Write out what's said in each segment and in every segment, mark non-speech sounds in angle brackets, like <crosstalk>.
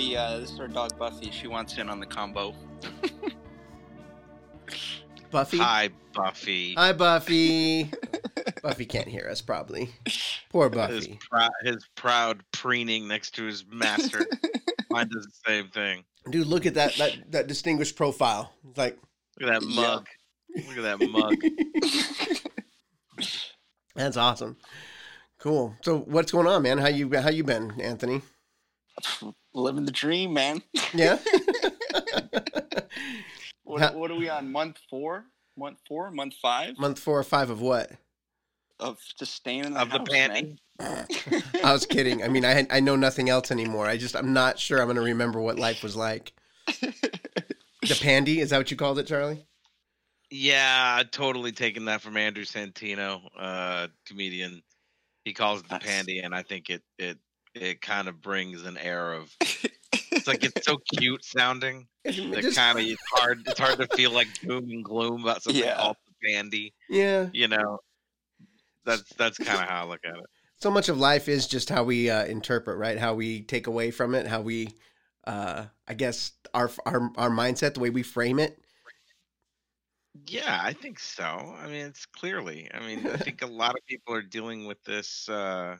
shit. Yeah, Buffy. Uh, this is our dog Buffy. She wants in on the combo. Buffy. Hi, Buffy. Hi, Buffy. <laughs> Buffy can't hear us, probably. Poor His, Buffy. his proud preening next to his master. <laughs> Mine does the same thing. Dude, look at that that that distinguished profile. It's like Look at that Yeah. mug. Look at that mug. <laughs> that's awesome. Cool. So what's going on, man? How you how you been, Anthony? Living the dream, man. Yeah. <laughs> What, Ha- what are we on? Month four? Month four? Month five? Month four or five of what? Of just staying in the Of the house, panty? man. <laughs> I was kidding. I mean, I I know nothing else anymore. I just I'm not sure I'm gonna remember what life was like. The <laughs> pandy is that what you called it, Charlie? Yeah, totally taking that from Andrew Santino, uh, comedian. He calls it the Nice. pandy, and I think it it it kind of brings an air of it's like it's so <laughs> cute sounding. That Just- kind of it's hard it's hard to feel like doom and gloom about something Yeah. called the pandy. yeah. You know, that's that's kind of how I look at it. so much of life is just how we uh, interpret, right? How we take away from it, how we, uh, I guess, our our our mindset, the way we frame it. Yeah, I think so. I mean, it's clearly. I mean, I <laughs> think a lot of people are dealing with this uh,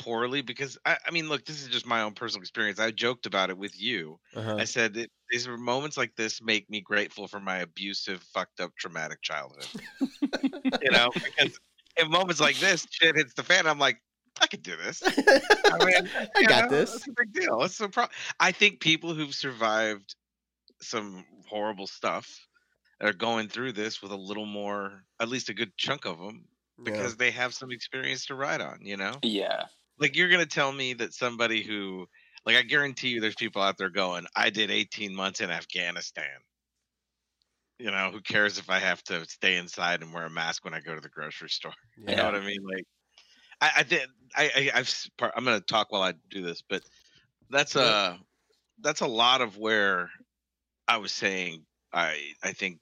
poorly because I, I mean, look, this is just my own personal experience. I joked about it with you. Uh-huh. I said that these are moments like this make me grateful for my abusive, fucked up, traumatic childhood. you know, because in moments like this, shit hits the fan. I'm like, I could do this. I mean, <laughs> I got know, this. It's a big deal. It's pro- I think people who've survived some horrible stuff are going through this with a little more, at least a good chunk of them, because they have some experience to ride on. You know, yeah. Like you're gonna tell me that somebody who, like, I guarantee you, there's people out there going, "I did 18 months in Afghanistan." You know, who cares if I have to stay inside and wear a mask when I go to the grocery store? Yeah. <laughs> You know what I mean? Like, I, I did. I, I, I've. I'm gonna talk while I do this, but that's a that's a lot of where I was saying. I I think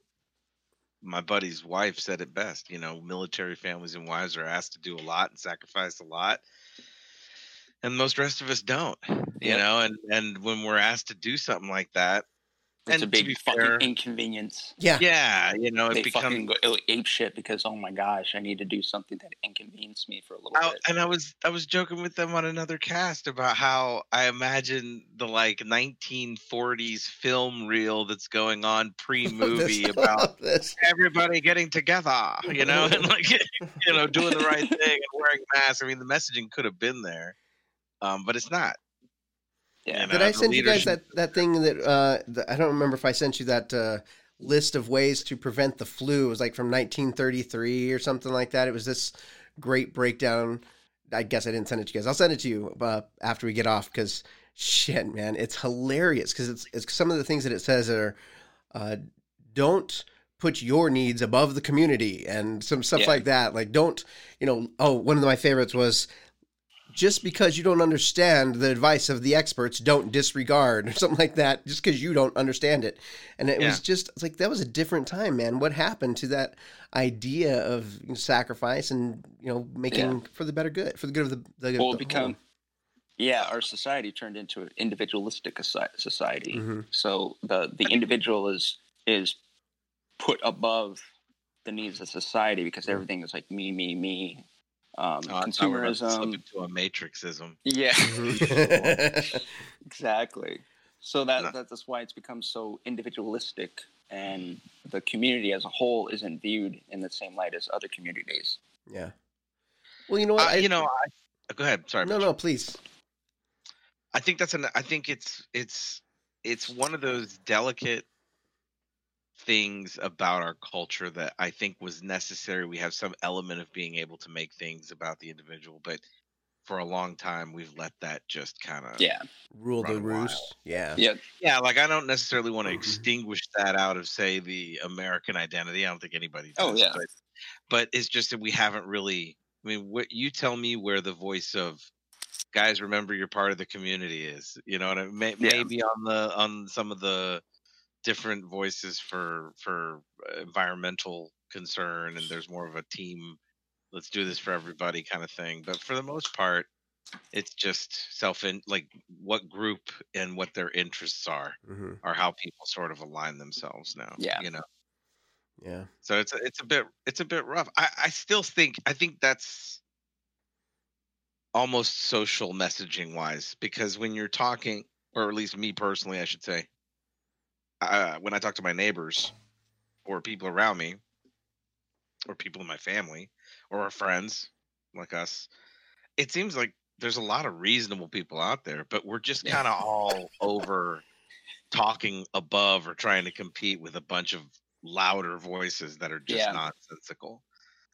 my buddy's wife said it best. You know, military families and wives are asked to do a lot and sacrifice a lot, and most rest of us don't. You Yep. know, and and when we're asked to do something like that, It's And a big fucking fair- inconvenience. yeah. yeah, you know, it They becomes fucking go ape shit because oh my gosh, I need to do something that inconvenienced me for a little I, bit. and I was I was joking with them on another cast about how I imagine the like 1940s film reel that's going on <laughs> pre-movie This- about this. everybody getting together, you know, <laughs> and like <laughs> you know doing the right thing and wearing masks. I mean, the messaging could have been there, um, but it's not. Yeah. you Did I send you guys that that thing that uh, the, I don't remember if I sent you that uh, list of ways to prevent the flu. It was like from 1933 or something like that. It was this great breakdown. I guess I didn't send it to you guys. I'll send it to you uh, after we get off because shit, man, it's hilarious because it's, it's some of the things that it says are uh, don't put your needs above the community and some stuff Yeah. like that. Like don't you know? Oh, one of my favorites was just because you don't understand the advice of the experts, don't disregard or <laughs> something like that. Just because you don't understand it, and it was just like that was a different time, man. What happened to that idea of sacrifice and you know making for the better good, for the good of the the, well, the become whole? yeah, our society turned into an individualistic soci- society. Mhm. So the the individual is is put above the needs of society because everything is like me, me, me. Um, Oh, I thought we were about to consumerism. into a matrixism. Yeah, <laughs> Mhm. <laughs> exactly. So that, No. that that's why it's become so individualistic, and the community as a whole isn't viewed in the same light as other communities. yeah. Well, you know what? Uh, I, you know, I, go ahead. Sorry. no, Mitch. no, please. I think that's an. I think it's it's it's one of those delicate things about our culture that I think was necessary. We have some element of being able to make things about the individual, but for a long time we've let that just kind of Yeah, Rule the Run wild. roost. Yeah. yeah, yeah. Like I don't necessarily want to Mhm. extinguish that out of say the American identity. I don't think anybody. Oh, yeah. but but it's just that we haven't really. I mean, what you tell me where the voice of guys remember you're part of the community is you know what I mean? May, Yeah. maybe on the on some of the different voices for for environmental concern and there's more of a team let's do this for everybody kind of thing but for the most part it's just self in like what group and what their interests are hmm are how people sort of align themselves now. Yeah. you know. Yeah. So it's a, it's a bit it's a bit rough. I I still think I think that's almost social messaging wise because when you're talking or at least me personally I should say uh, when I talk to my neighbors or people around me or people in my family or our friends like us it seems like there's a lot of reasonable people out there but we're just Yeah. kind of all over talking above or trying to compete with a bunch of louder voices that are just Yeah. nonsensical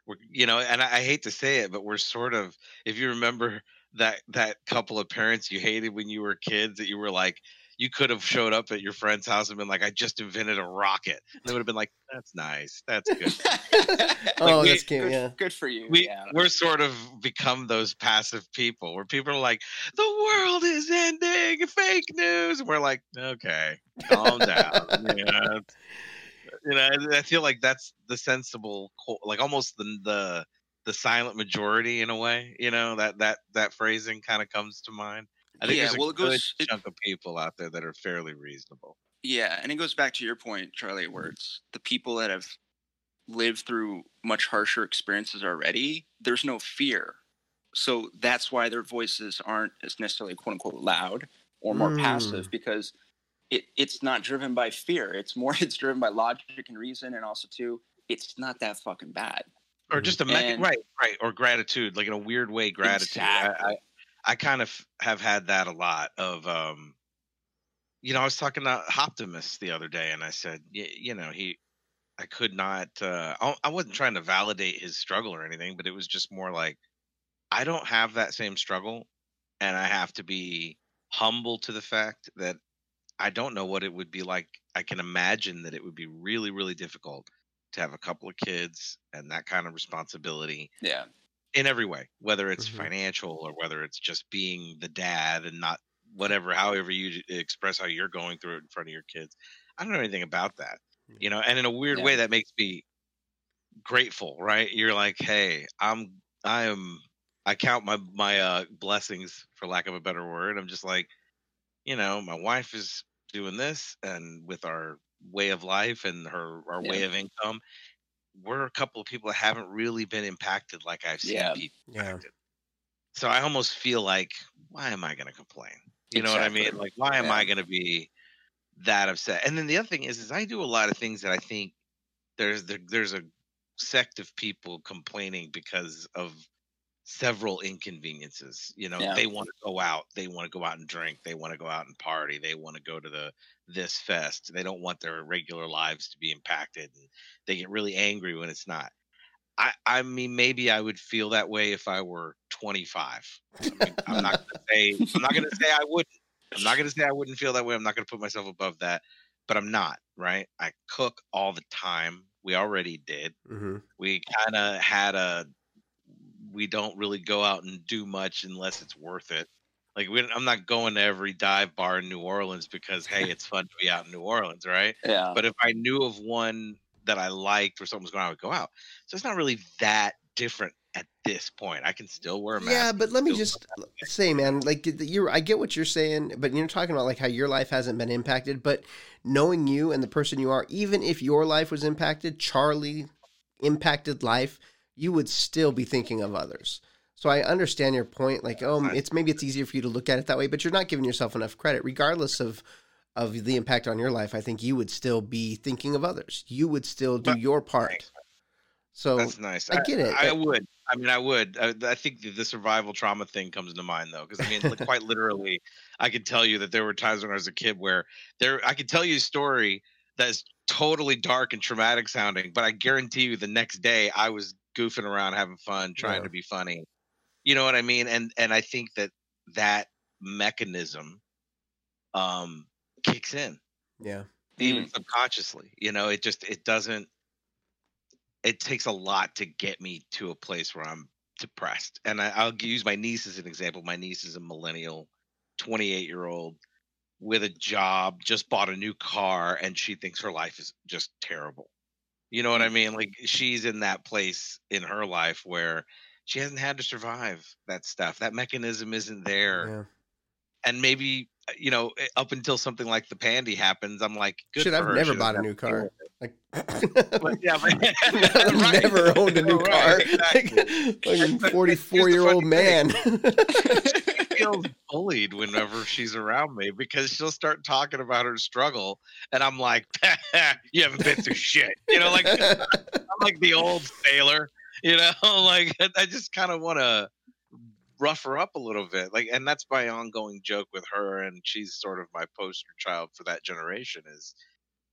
we're, you know and I, I hate to say it but we're sort of if you remember that that couple of parents you hated when you were kids that you were like you could have showed up at your friend's house and been like i just invented a rocket and they would have been like that's nice that's good <laughs> <laughs> oh, we- that's cute. good, Yeah. good for you. we yeah. we're sort of become those passive people where people are like the world is ending fake news and we're like okay calm down <laughs> you know you know I- i feel like that's the sensible like almost the the the silent majority in a way you know that that that phrasing kind of comes to mind i think Yeah, there's a well, it good goes- it- chunk of people out there that are fairly reasonable Yeah, and it goes back to your point, Charlie, where it's the people that have lived through much harsher experiences already, there's no fear. So that's why their voices aren't as necessarily quote unquote loud or more Mm. passive because it, it's not driven by fear. It's more <laughs> it's driven by logic and reason and also too, it's not that fucking bad. or just a mecha- And- right right or gratitude like in a weird way gratitude Exactly. I i kind of have had that a lot of um you know i was talking to optimus the other day and i said you know he i could not uh I, I wasn't trying to validate his struggle or anything but it was just more like i don't have that same struggle and i have to be humble to the fact that i don't know what it would be like i can imagine that it would be really really difficult to have a couple of kids and that kind of responsibility Yeah. In every way, whether it's Mhm. financial or whether it's just being the dad and not whatever, however you express how you're going through it in front of your kids. I don't know anything about that, you know, and in a weird Yeah. way that makes me grateful, right? You're like, Hey, I'm, I am, I count my, my, uh, blessings for lack of a better word. I'm just like, you know, my wife is doing this and with our way of life and her, our way of income, we're a couple of people that haven't really been impacted like I've seen Yeah. people Yeah. So I almost feel like, why am I going to complain? You know what I mean? Like, why am Yeah. I going to be that upset? And then the other thing is, is I do a lot of things that I think there's there, there's a sect of people complaining because of several inconveniences. You know, Yeah. they want to go out, they want to go out and drink, they want to go out and party, they want to go to the this fest. They don't want their regular lives to be impacted, and they get really angry when it's not. I, I mean, maybe I would feel that way if I were 25. I mean, I'm not gonna say I'm not gonna say I wouldn't. I'm not gonna say I wouldn't feel that way. I'm not gonna put myself above that, but I'm not. Right? I cook all the time. We already did. hmm We kind of had a. We don't really go out and do much unless it's worth it. Like we, I'm not going to every dive bar in New Orleans because hey, it's fun to be out in New Orleans, right? <laughs> Yeah. But if I knew of one that I liked or something was going on, I would go out. So it's not really that different at this point. I can still wear a mask. Yeah, but let me just say, man, like you're, I get what you're saying, but you're talking about like how your life hasn't been impacted. But knowing you and the person you are, even if your life was impacted, Charlie impacted life, you would still be thinking of others. So I understand your point. Like, oh, it's maybe it's easier for you to look at it that way, but you're not giving yourself enough credit, regardless of of the impact on your life. I think you would still be thinking of others. You would still do But- your part. So That's nice. I get it, I, but- would. I mean, I would. I, I think the, the survival trauma thing comes into mind though, because I mean, like, quite literally, I could tell you that there were times when I was a kid where there, I could tell you a story that's totally dark and traumatic sounding, but I guarantee you, the next day I was goofing around, having fun, trying Yeah. to be funny. You know what I mean? And and I think that that mechanism um kicks in. Yeah, even subconsciously you know it just it doesn't it takes a lot to get me to a place where i'm depressed. And I, i'll use my niece as an example. My niece is a millennial 28 year old with a job just bought a new car and she thinks her life is just terrible. You know what i mean? Like she's in that place in her life where she hasn't had to survive that stuff. That mechanism isn't there. Yeah. And maybe uh, you know, eh, up until something like the pandy happens, I'm like, good Shit, I've her. never She bought a new have to deal car. Like, <laughs> <laughs> But, yeah, but- <laughs> I've Right. never owned a new Right, car. exactly. Like, forty-four year old man. she feels bullied whenever she's around me because she'll start talking about her struggle, and I'm like, "You haven't been through shit," you know, like I'm like the old sailor, you know, <laughs> like I just kind of want to rough her up a little bit, like, and that's my ongoing joke with her, and she's sort of my poster child for that generation. Is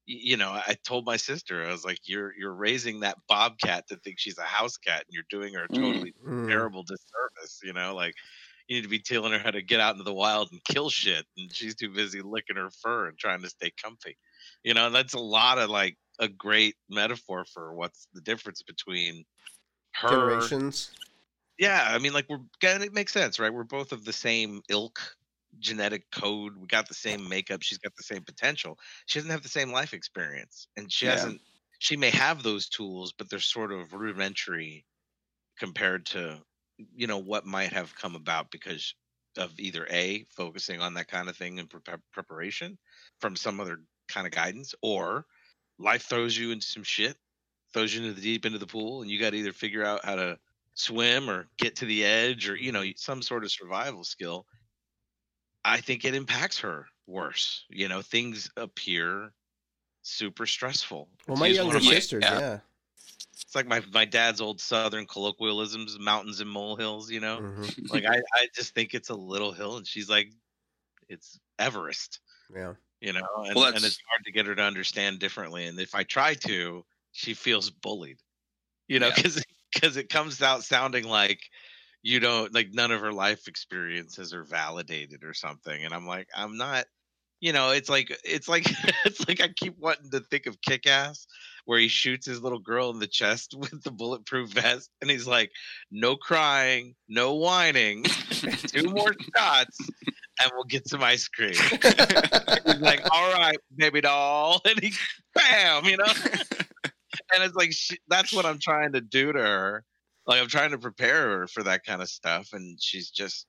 you know, I told my sister, I was like, "You're you're raising that bobcat to think she's a house cat, and you're doing her a Mm. totally Mm. terrible disservice." You know, like you need to be telling her how to get out into the wild and kill shit, and she's too busy licking her fur and trying to stay comfy. You know, that's a lot of like a great metaphor for what's the difference between her Generations. yeah i mean like we're and it makes sense right we're both of the same ilk genetic code we got the same makeup she's got the same potential she doesn't have the same life experience and she Yeah. hasn't she may have those tools but they're sort of rudimentary compared to you know what might have come about because of either a focusing on that kind of thing in prep preparation from some other kind of guidance or life throws you into some shit throws you into the deep into the pool and you got to either figure out how to swim or get to the edge or you know some sort of survival skill i think it impacts her worse you know things appear super stressful Well, my younger of my- sisters, yeah. yeah. it's like my, my dad's old southern colloquialisms mountains and molehills you know Mhm. <laughs> like I, I just think it's a little hill and she's like it's everest Yeah. you know and, Well, and it's hard to get her to understand differently and if i try to she feels bullied you know Yeah. because because it comes out sounding like you don't like none of her life experiences are validated or something and i'm like i'm not you know it's like it's like <laughs> it's like i keep wanting to think of kick-ass where he shoots his little girl in the chest <laughs> with the bulletproof vest and he's like no crying no whining two <laughs> more shots and we'll get some ice cream he's like, "All right, baby doll," and he, bam, you know. And it's like she, that's what I'm trying to do to her. Like I'm trying to prepare her for that kind of stuff, and she's just,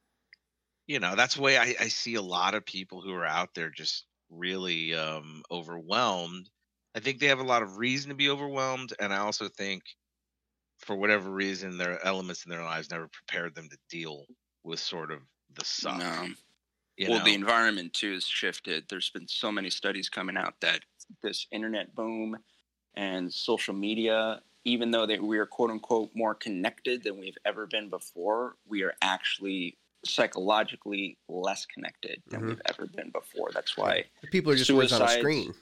you know, that's the way I, I see a lot of people who are out there just really um, overwhelmed. I think they have a lot of reason to be overwhelmed, and I also think, for whatever reason, there are elements in their lives never prepared them to deal with sort of the suck. No. you well, know? the environment too has shifted. There's been so many studies coming out that this internet boom and social media, even though that we are quote unquote more connected than we've ever been before, we are actually psychologically less connected than Mhm. we've ever been before. That's why People are just always on a screen.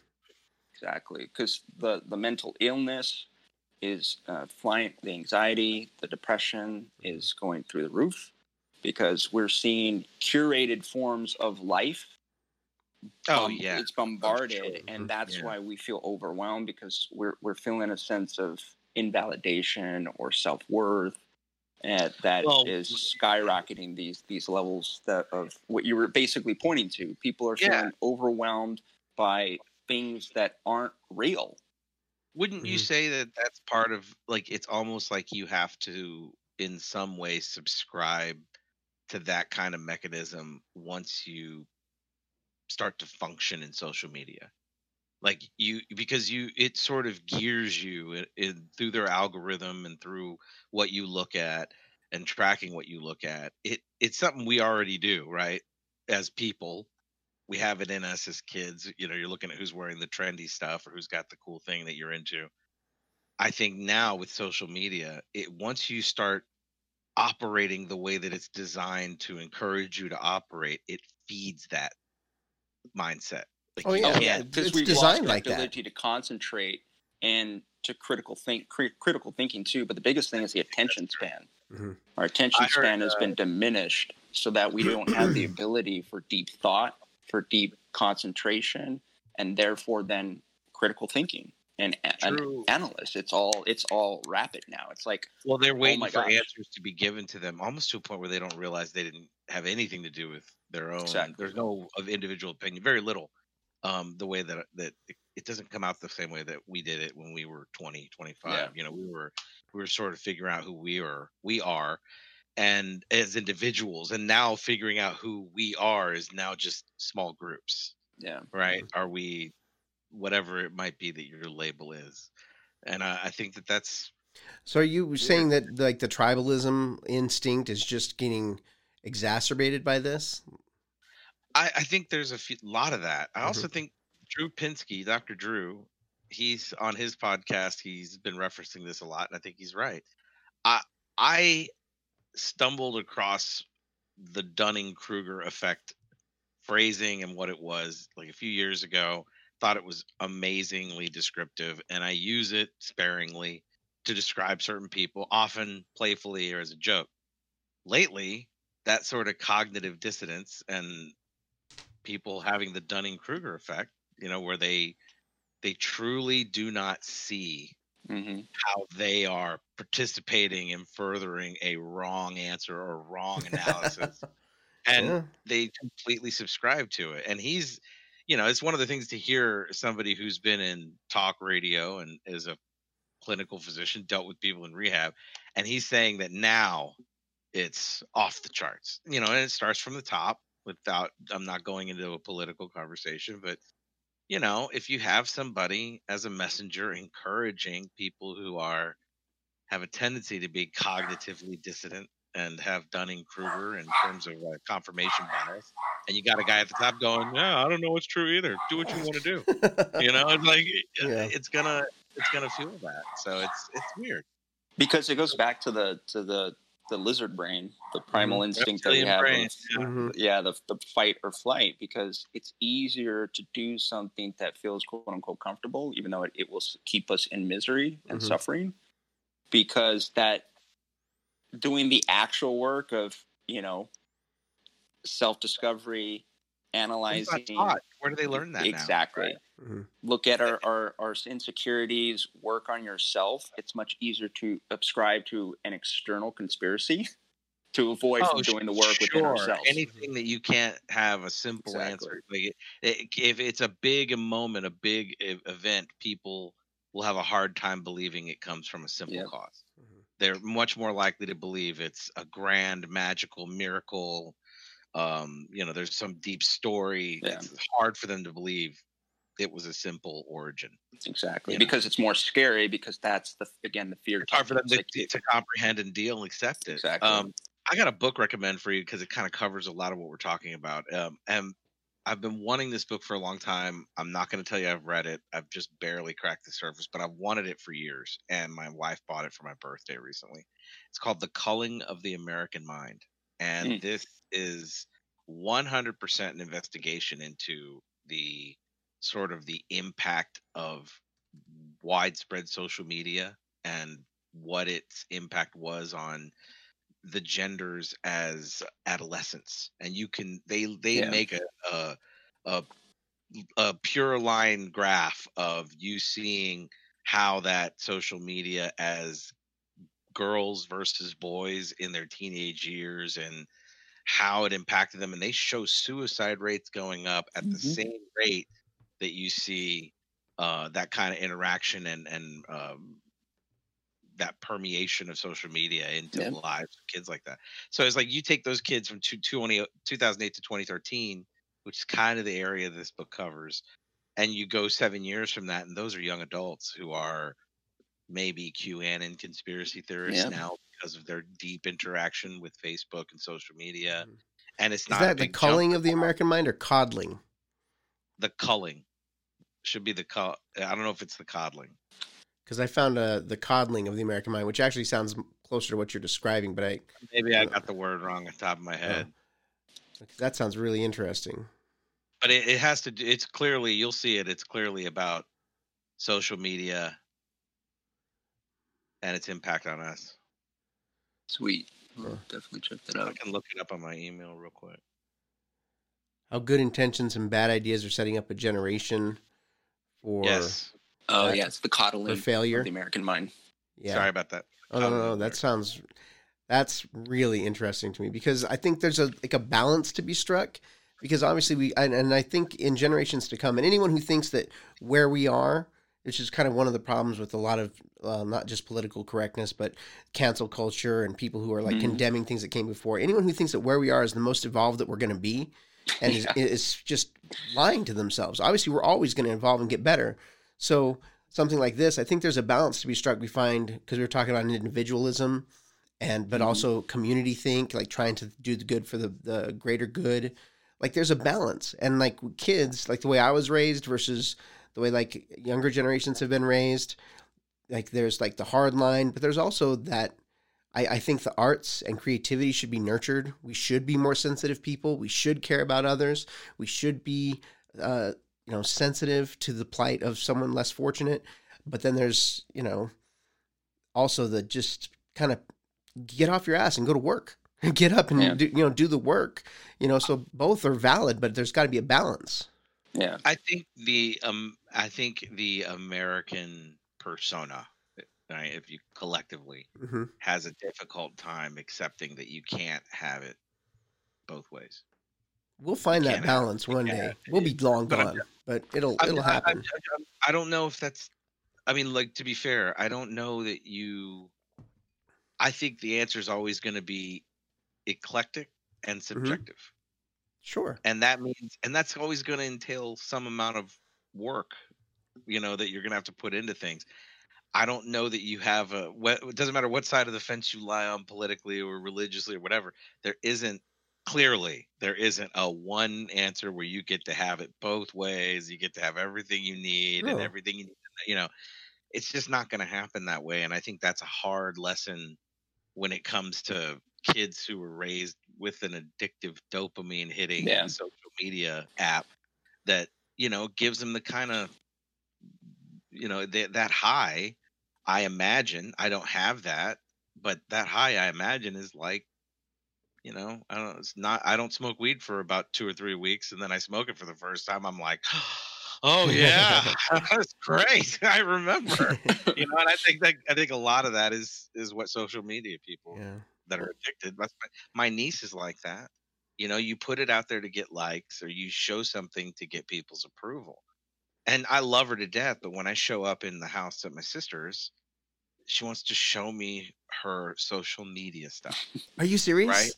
exactly because the the mental illness is uh, flying the anxiety the depression is going through the roof because we're seeing curated forms of life oh um, yeah, it's bombarded sure. and that's Yeah. why we feel overwhelmed because we're we're feeling a sense of invalidation or self-worth and that is Well, skyrocketing these these levels that of what you were basically pointing to people are Yeah. feeling overwhelmed by things that aren't real wouldn't you Mhm. say that that's part of like it's almost like you have to in some way subscribe to that kind of mechanism once you start to function in social media. Like you because you it sort of gears you in, in through their algorithm and through what you look at and tracking what you look at it it's something we already do right? As people we have it in us as kids you know you're looking at who's wearing the trendy stuff or who's got the cool thing that you're into. I think now with social media it once you start operating the way that it's designed to encourage you to operate it feeds that mindset like Oh, you yeah. because it's we've designed lost like the that. ability to concentrate and to critical think cri- critical thinking too but the biggest thing is the attention span Mhm. our attention I heard, span has uh, been diminished so that we don't have the <clears throat> ability for deep thought for deep concentration and therefore then critical thinking and, and True. analysts it's all it's all rapid now it's like well they're waiting Oh for gosh. answers to be given to them almost to a point where they don't realize they didn't have anything to do with their own Exactly. there's no of individual opinion very little um the way that that it doesn't come out the same way that we did it when we were 20 25 Yeah. you know we were we were sort of figuring out who we are we are and as individuals and now figuring out who we are is now just small groups Yeah. right are we whatever it might be that your label is and i, I think that that's So are you saying that like the tribalism instinct is just getting exacerbated by this? I, I think there's a few, lot of that. I Mm-hmm. also think Drew Pinsky, Dr. Drew, he's on his podcast. He's been referencing this a lot, and I think he's right. I I stumbled across the Dunning Kruger effect phrasing and what it was like a few years ago. Thought it was amazingly descriptive, and I use it sparingly to describe certain people, often playfully or as a joke. Lately, that sort of cognitive dissonance and people having the Dunning Kruger effect, you know, where they they truly do not see hmm how they are participating in furthering a wrong answer or wrong <laughs> analysis. and Yeah. they completely subscribe to it. And he's, you know, it's one of the things to hear somebody who's been in talk radio and is a clinical physician, dealt with people in rehab, and he's saying that now it's off the charts. You know, and it starts from the top without I'm not going into a political conversation, but you know, if you have somebody as a messenger encouraging people who are have a tendency to be cognitively dissident and have Dunning Kruger in terms of confirmation bias, and you got a guy at the top going, "Yeah, I don't know what's true either. Do what you want to do." <laughs> You know, it's like uh, Yeah. it's gonna it's gonna feel that. So it's it's weird. Because it goes back to the to the the lizard brain, the primal instinct that we have. brain, of- yeah. Mhm. yeah, the, the fight or flight because it's easier to do something that feels quote unquote comfortable, even though it, it will keep us in misery and Mhm. suffering. Because that doing the actual work of, you know, self discovery, analyzing. Where do they learn that? now, exactly. right? Mhm. Look at our, our, our insecurities, work on yourself. It's much easier to subscribe to an external conspiracy <laughs> to avoid from doing the work within Oh, sure. ourselves. Anything that you can't have a simple Exactly. answer. Like it, it, if it's a big moment, a big event, people will have a hard time believing it comes from a simple Yep. cause. Mhm. They're much more likely to believe it's a grand, magical miracle. Um, you know, there's some deep story. Yeah. It's hard for them to believe it was a simple origin. Exactly, you know. because it's more scary. Because that's the again the fear. It's hard for them to, to comprehend and deal and accept it. Exactly. Um, I got a book recommend for you because it kind of covers a lot of what we're talking about. Um, and I've been wanting this book for a long time. I'm not going to tell you I've read it. I've just barely cracked the surface, but I've wanted it for years. And my wife bought it for my birthday recently. It's called The Culling of the American Mind. And Mm. this is 100% an investigation into the sort of the impact of widespread social media and what its impact was on the genders as adolescents and you can they they Yeah. make a, a a a pure line graph of you seeing how that social media as girls versus boys in their teenage years and how it impacted them and they show suicide rates going up at the Mhm. same rate that you see uh, that kind of interaction and and um, that permeation of social media into Yeah. lives of kids like that. So it's like you take those kids from two, 20, 2008 to 2013, which is kind of the area this book covers, and you go seven years from that, and those are young adults who are maybe QAnon conspiracy theorists Yeah. now because of their deep interaction with Facebook and social media. Mhm. And it's Is not that the culling of the American mind or coddling? the culling should be the cul. I don't know if it's the coddling. Because I found uh, the coddling of the American mind, which actually sounds closer to what you're describing, but I Maybe I got the word wrong on top of my head. that sounds really interesting. but it, it has to do it's clearly you'll see it it's clearly about social media and its impact on us Sweet. I'll definitely check that out. i can look it up on my email real quick How good intentions and bad ideas are setting up a generation for yes Oh That- yeah, it's the coddling for failure. of the American mind. Yeah. sorry about that Oh no, no, no, that sounds that's really interesting to me because I think there's a like a balance to be struck because obviously we and, and I think in generations to come, and anyone who thinks that where we are, which is kind of one of the problems with a lot of uh, not just political correctness, but cancel culture and people who are like Mhm. condemning things that came before. Anyone who thinks that where we are is the most evolved that we're going to be, and Yeah. is, is just lying to themselves. Obviously, we're always going to evolve and get better. So something like this, I think there's a balance to be struck. We find because we were talking about individualism, and but Mhm. also community think, like trying to do the good for the the greater good. Like there's a balance, and like kids, like the way I was raised versus the way like younger generations have been raised. Like there's like the hard line, but there's also that. I, I think the arts and creativity should be nurtured. We should be more sensitive people. We should care about others. We should be, uh, you know, sensitive to the plight of someone less fortunate. But then there's, you know, also the just kind of get off your ass and go to work. <laughs> Get up and Yeah. do, you know do the work. You know, so both are valid, but there's got to be a balance. Yeah. I think the um I think the American persona, right, if you collectively hmm has a difficult time accepting that you can't have it both ways. We'll find that have- balance one day. We'll be long but I'm- gone, but it'll I'm- it'll happen. I, I don't know if that's. I mean, like to be fair, I don't know that you. I think the answer is always going to be eclectic Mm-hmm. and subjective, Sure. and that means, and that's always going to entail some amount of work, you know, that you're going to have to put into things. I don't know that you have a. What, it doesn't matter what side of the fence you lie on politically or religiously or whatever. There isn't clearly there isn't a one answer where you get to have it both ways. You get to have everything you need and everything you need. You know, it's just not going to happen that way. And I think that's a hard lesson when it comes to kids who were raised with an addictive dopamine hitting Yeah. social media app that you know gives them the kind of you know that that high i imagine i don't have that but that high i imagine is like you know i don't it's not i don't smoke weed for about two or three weeks and then i smoke it for the first time i'm like <gasps> oh yeah <laughs> that's great <laughs> i remember <laughs> you know and i think that i think a lot of that is is what social media people Yeah. that are addicted. That's my, my niece is like that. You know, you put it out there to get likes or you show something to get people's approval. And I love her to death, but when I show up in the house at my sister's, she wants to show me her social media stuff. Are you serious? Right?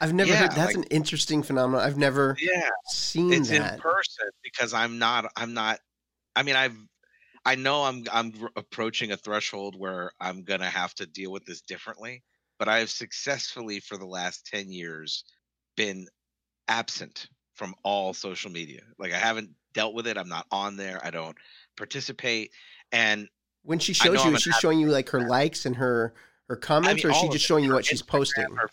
I've never Yeah, heard. That's like- an interesting phenomenon. I've never Yeah, seen it's that. in person because I'm not I'm not I mean I've I know I'm I'm approaching a threshold where I'm going to have to deal with this differently, but I have successfully for the last 10 years been absent from all social media. Like I haven't dealt with it. I'm not on there. I don't participate and when she I shows you, an is she showing you like her likes and her her comments, mean, or is she just showing you what she's posting? her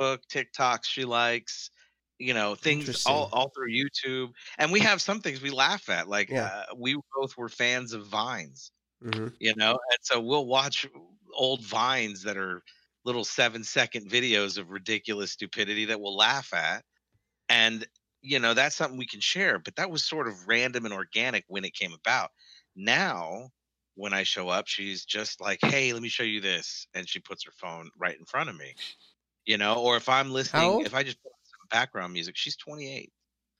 Facebook, TikToks she likes, you know, things all all through YouTube. And we have some things we laugh at. Like Yeah. uh, we both were fans of Vines, hmm you know, and so we'll watch old Vines that are little seven second videos of ridiculous stupidity that we'll laugh at. And you know, that's something we can share, but that was sort of random and organic when it came about. Now, when I show up, she's just like, "Hey, let me show you this," and she puts her phone right in front of me. You know, or if I'm listening, if I just put on some background music, she's 28.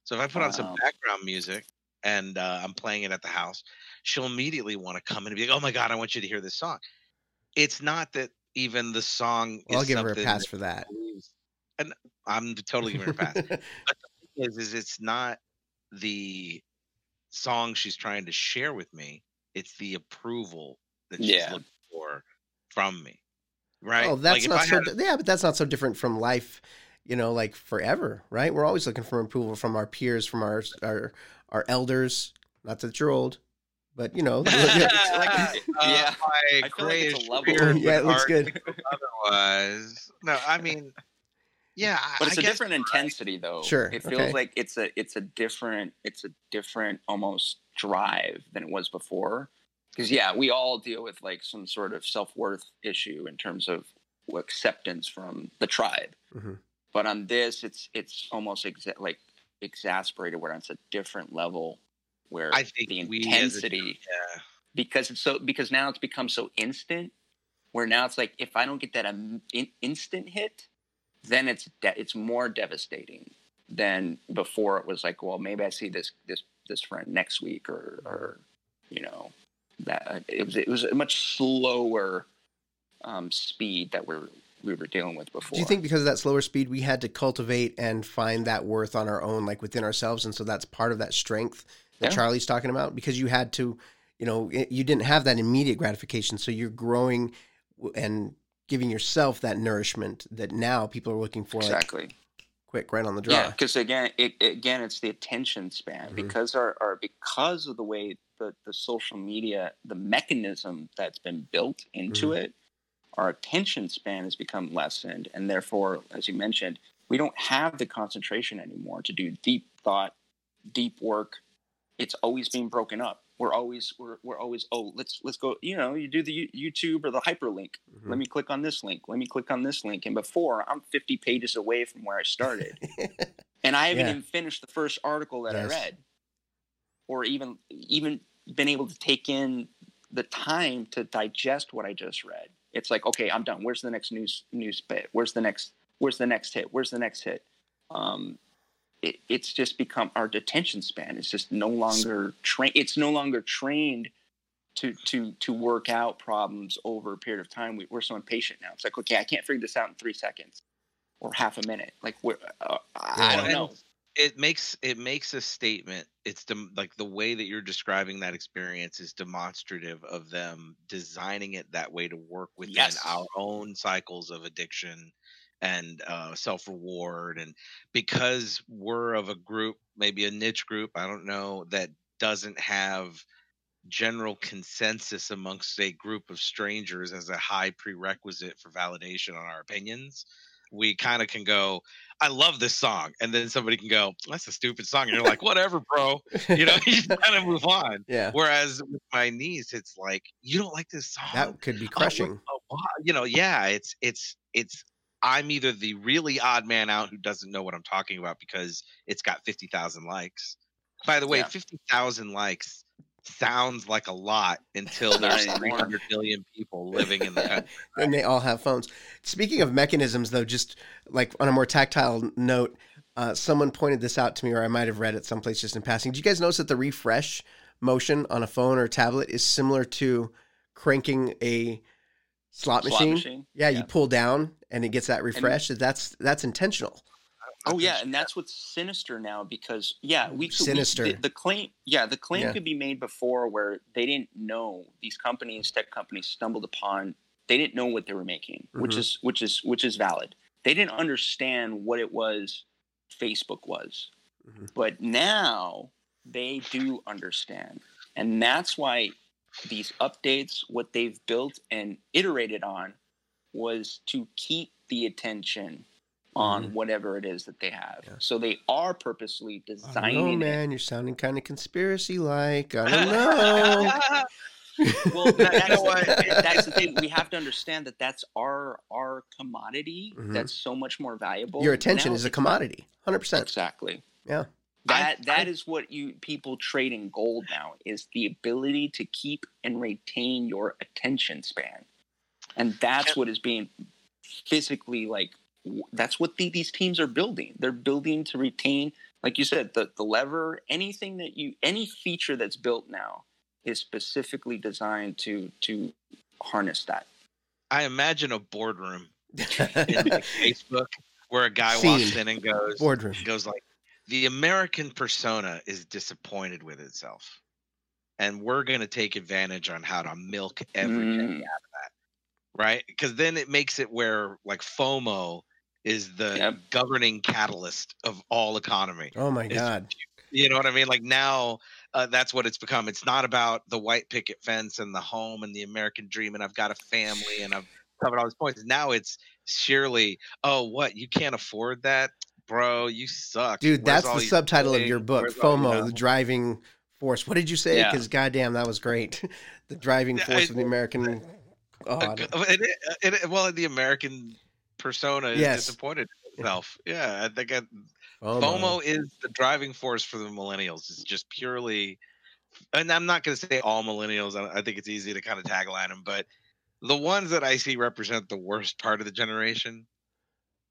So if I put on some background music and uh, I'm playing it at the house, she'll immediately want to come in and be like, "Oh my god, I want you to hear this song." It's not that even the song Well, I'll is give her a pass for that. and I'm totally giving her a pass <laughs> is, is it's not the song she's trying to share with me it's the approval that she's Yeah. looking for from me right Oh, that's Like, not so. had- yeah, but that's not so different from life. You know, like forever, right? We're always looking for approval from our peers, from our our our elders. Not that you're old, but you know. <laughs> like, Yeah. uh, my I feel like it's a level. Yeah, it looks good. otherwise no i mean yeah but it's I a different intensity though Sure, it feels okay. like it's a it's a different it's a different almost drive than it was before because yeah we all deal with like some sort of self-worth issue in terms of acceptance from the tribe Mhm. but on this it's it's almost exa- like exasperated where it's a different level where i think the we intensity yeah. because it's so because now it's become so instant where now it's like if i don't get that um, in, instant hit then it's de- it's more devastating than before it was like well maybe i see this this this friend next week or or you know that it was it was a much slower um, speed that we're we were dealing with before Do you think because of that slower speed, we had to cultivate and find that worth on our own, like within ourselves, and so that's part of that strength that Yeah. Charlie's talking about? Because you had to, you know, you didn't have that immediate gratification, so you're growing and giving yourself that nourishment that now people are looking for, like exactly quick, right on the draw. Yeah, because again, it, again, it's the attention span Mhm. because our, our because of the way the, the social media, the mechanism that's been built into Mhm. it, our attention span has become lessened, and therefore, as you mentioned, we don't have the concentration anymore to do deep thought, deep work. It's always being broken up. We're always we're, we're always oh let's let's go you know you do the YouTube or the hyperlink. Mhm. let me click on this link. Let me click on this link. And before i'm 50 pages away from where i started. <laughs> And i haven't Yeah. even finished the first article that Yes. i read or even even been able to take in the time to digest what i just read. It's like okay i'm done. Where's the next news news bit? Where's the next where's the next hit? Where's the next hit? Um it, it's just become our detention span It's just no longer trained it's no longer trained to to to work out problems over a period of time. We, we're so impatient now. It's like, okay, I can't figure this out in three seconds or half a minute. Like, we're, uh, I don't know. it makes it makes a statement it's dem- like the way that you're describing that experience is demonstrative of them designing it that way to work within Yes. our own cycles of addiction and uh, self-reward and because we're of a group maybe a niche group i don't know that doesn't have general consensus amongst a group of strangers as a high prerequisite for validation on our opinions we kind of can go I love this song. And then somebody can go, that's a stupid song. And you're like, whatever, bro. You know, <laughs> you <laughs> kind of move on. yeah, Whereas with my niece, it's like, you don't like this song. that could be Oh, crushing. oh, wow. You know, yeah, it's, it's, it's, I'm either the really odd man out who doesn't know what I'm talking about because it's got 50,000 likes. By the way, Yeah. 50,000 likes sounds like a lot until <laughs> there's anymore. 300 million people living in the country. <laughs> and they all have phones. Speaking of mechanisms, though, just like on a more tactile note, uh, someone pointed this out to me, or I might have read it someplace just in passing. Do you guys notice that the refresh motion on a phone or tablet is similar to cranking a slot, Slot machine? machine? Yeah, Yeah. you pull down and it gets that refresh. That's that's intentional. Oh yeah, and that's what's sinister now because yeah, we could- we- Sinister. the, the claim, yeah, the claim Yeah. could be made before where they didn't know these companies, tech companies, stumbled upon. They didn't know what they were making, which Mhm. is which is which is valid. They didn't understand what it was Facebook was, Mhm. but now they do understand, and that's why these updates, what they've built and iterated on, was to keep the attention on Mhm. whatever it is that they have. Yeah. So they are purposely I don't know, designing it. man. You're sounding kind of conspiracy like. I don't <laughs> know. Well, that, <laughs> that's, You know what? that's the thing. We have to understand that that's our our commodity. Mhm. That's so much more valuable. Your attention Now is a commodity. Hundred percent. Exactly. Yeah. That I- that is what you people trade in gold now is the ability to keep and retain your attention span, and that's what is being physically like. That's what the, these teams are building. They're building to retain, like you said, the the lever. Anything that you any feature that's built now is specifically designed to to harness that. I imagine a boardroom <laughs> in like Facebook where a guy Scene. walks in and goes Boardroom. goes like the American persona is disappointed with itself. And we're gonna take advantage on how to milk every penny Mm. out of that. Right? Because then it makes it where like FOMO is the Yep. governing catalyst of all economy. Oh my It's- god. You know what I mean? Like now, uh, that's what it's become. It's not about the white picket fence and the home and the American dream, and I've got a family and I've covered all these points. Now it's surely, oh, what? You can't afford that, bro? You suck, Dude, Where's that's the subtitle of your book, Where's FOMO, the driving force. What did you say? Yeah. Because goddamn, that was great. <laughs> the driving force I- of the American. <laughs> God. it- it- it- well, the American persona is Yes. disappointed in itself. Yeah, I think I, FOMO. Is the driving force for the millennials. It's just purely, and I'm not going to say all millennials. I, I think it's easy to kind of tagline them, but the ones that I see represent the worst part of the generation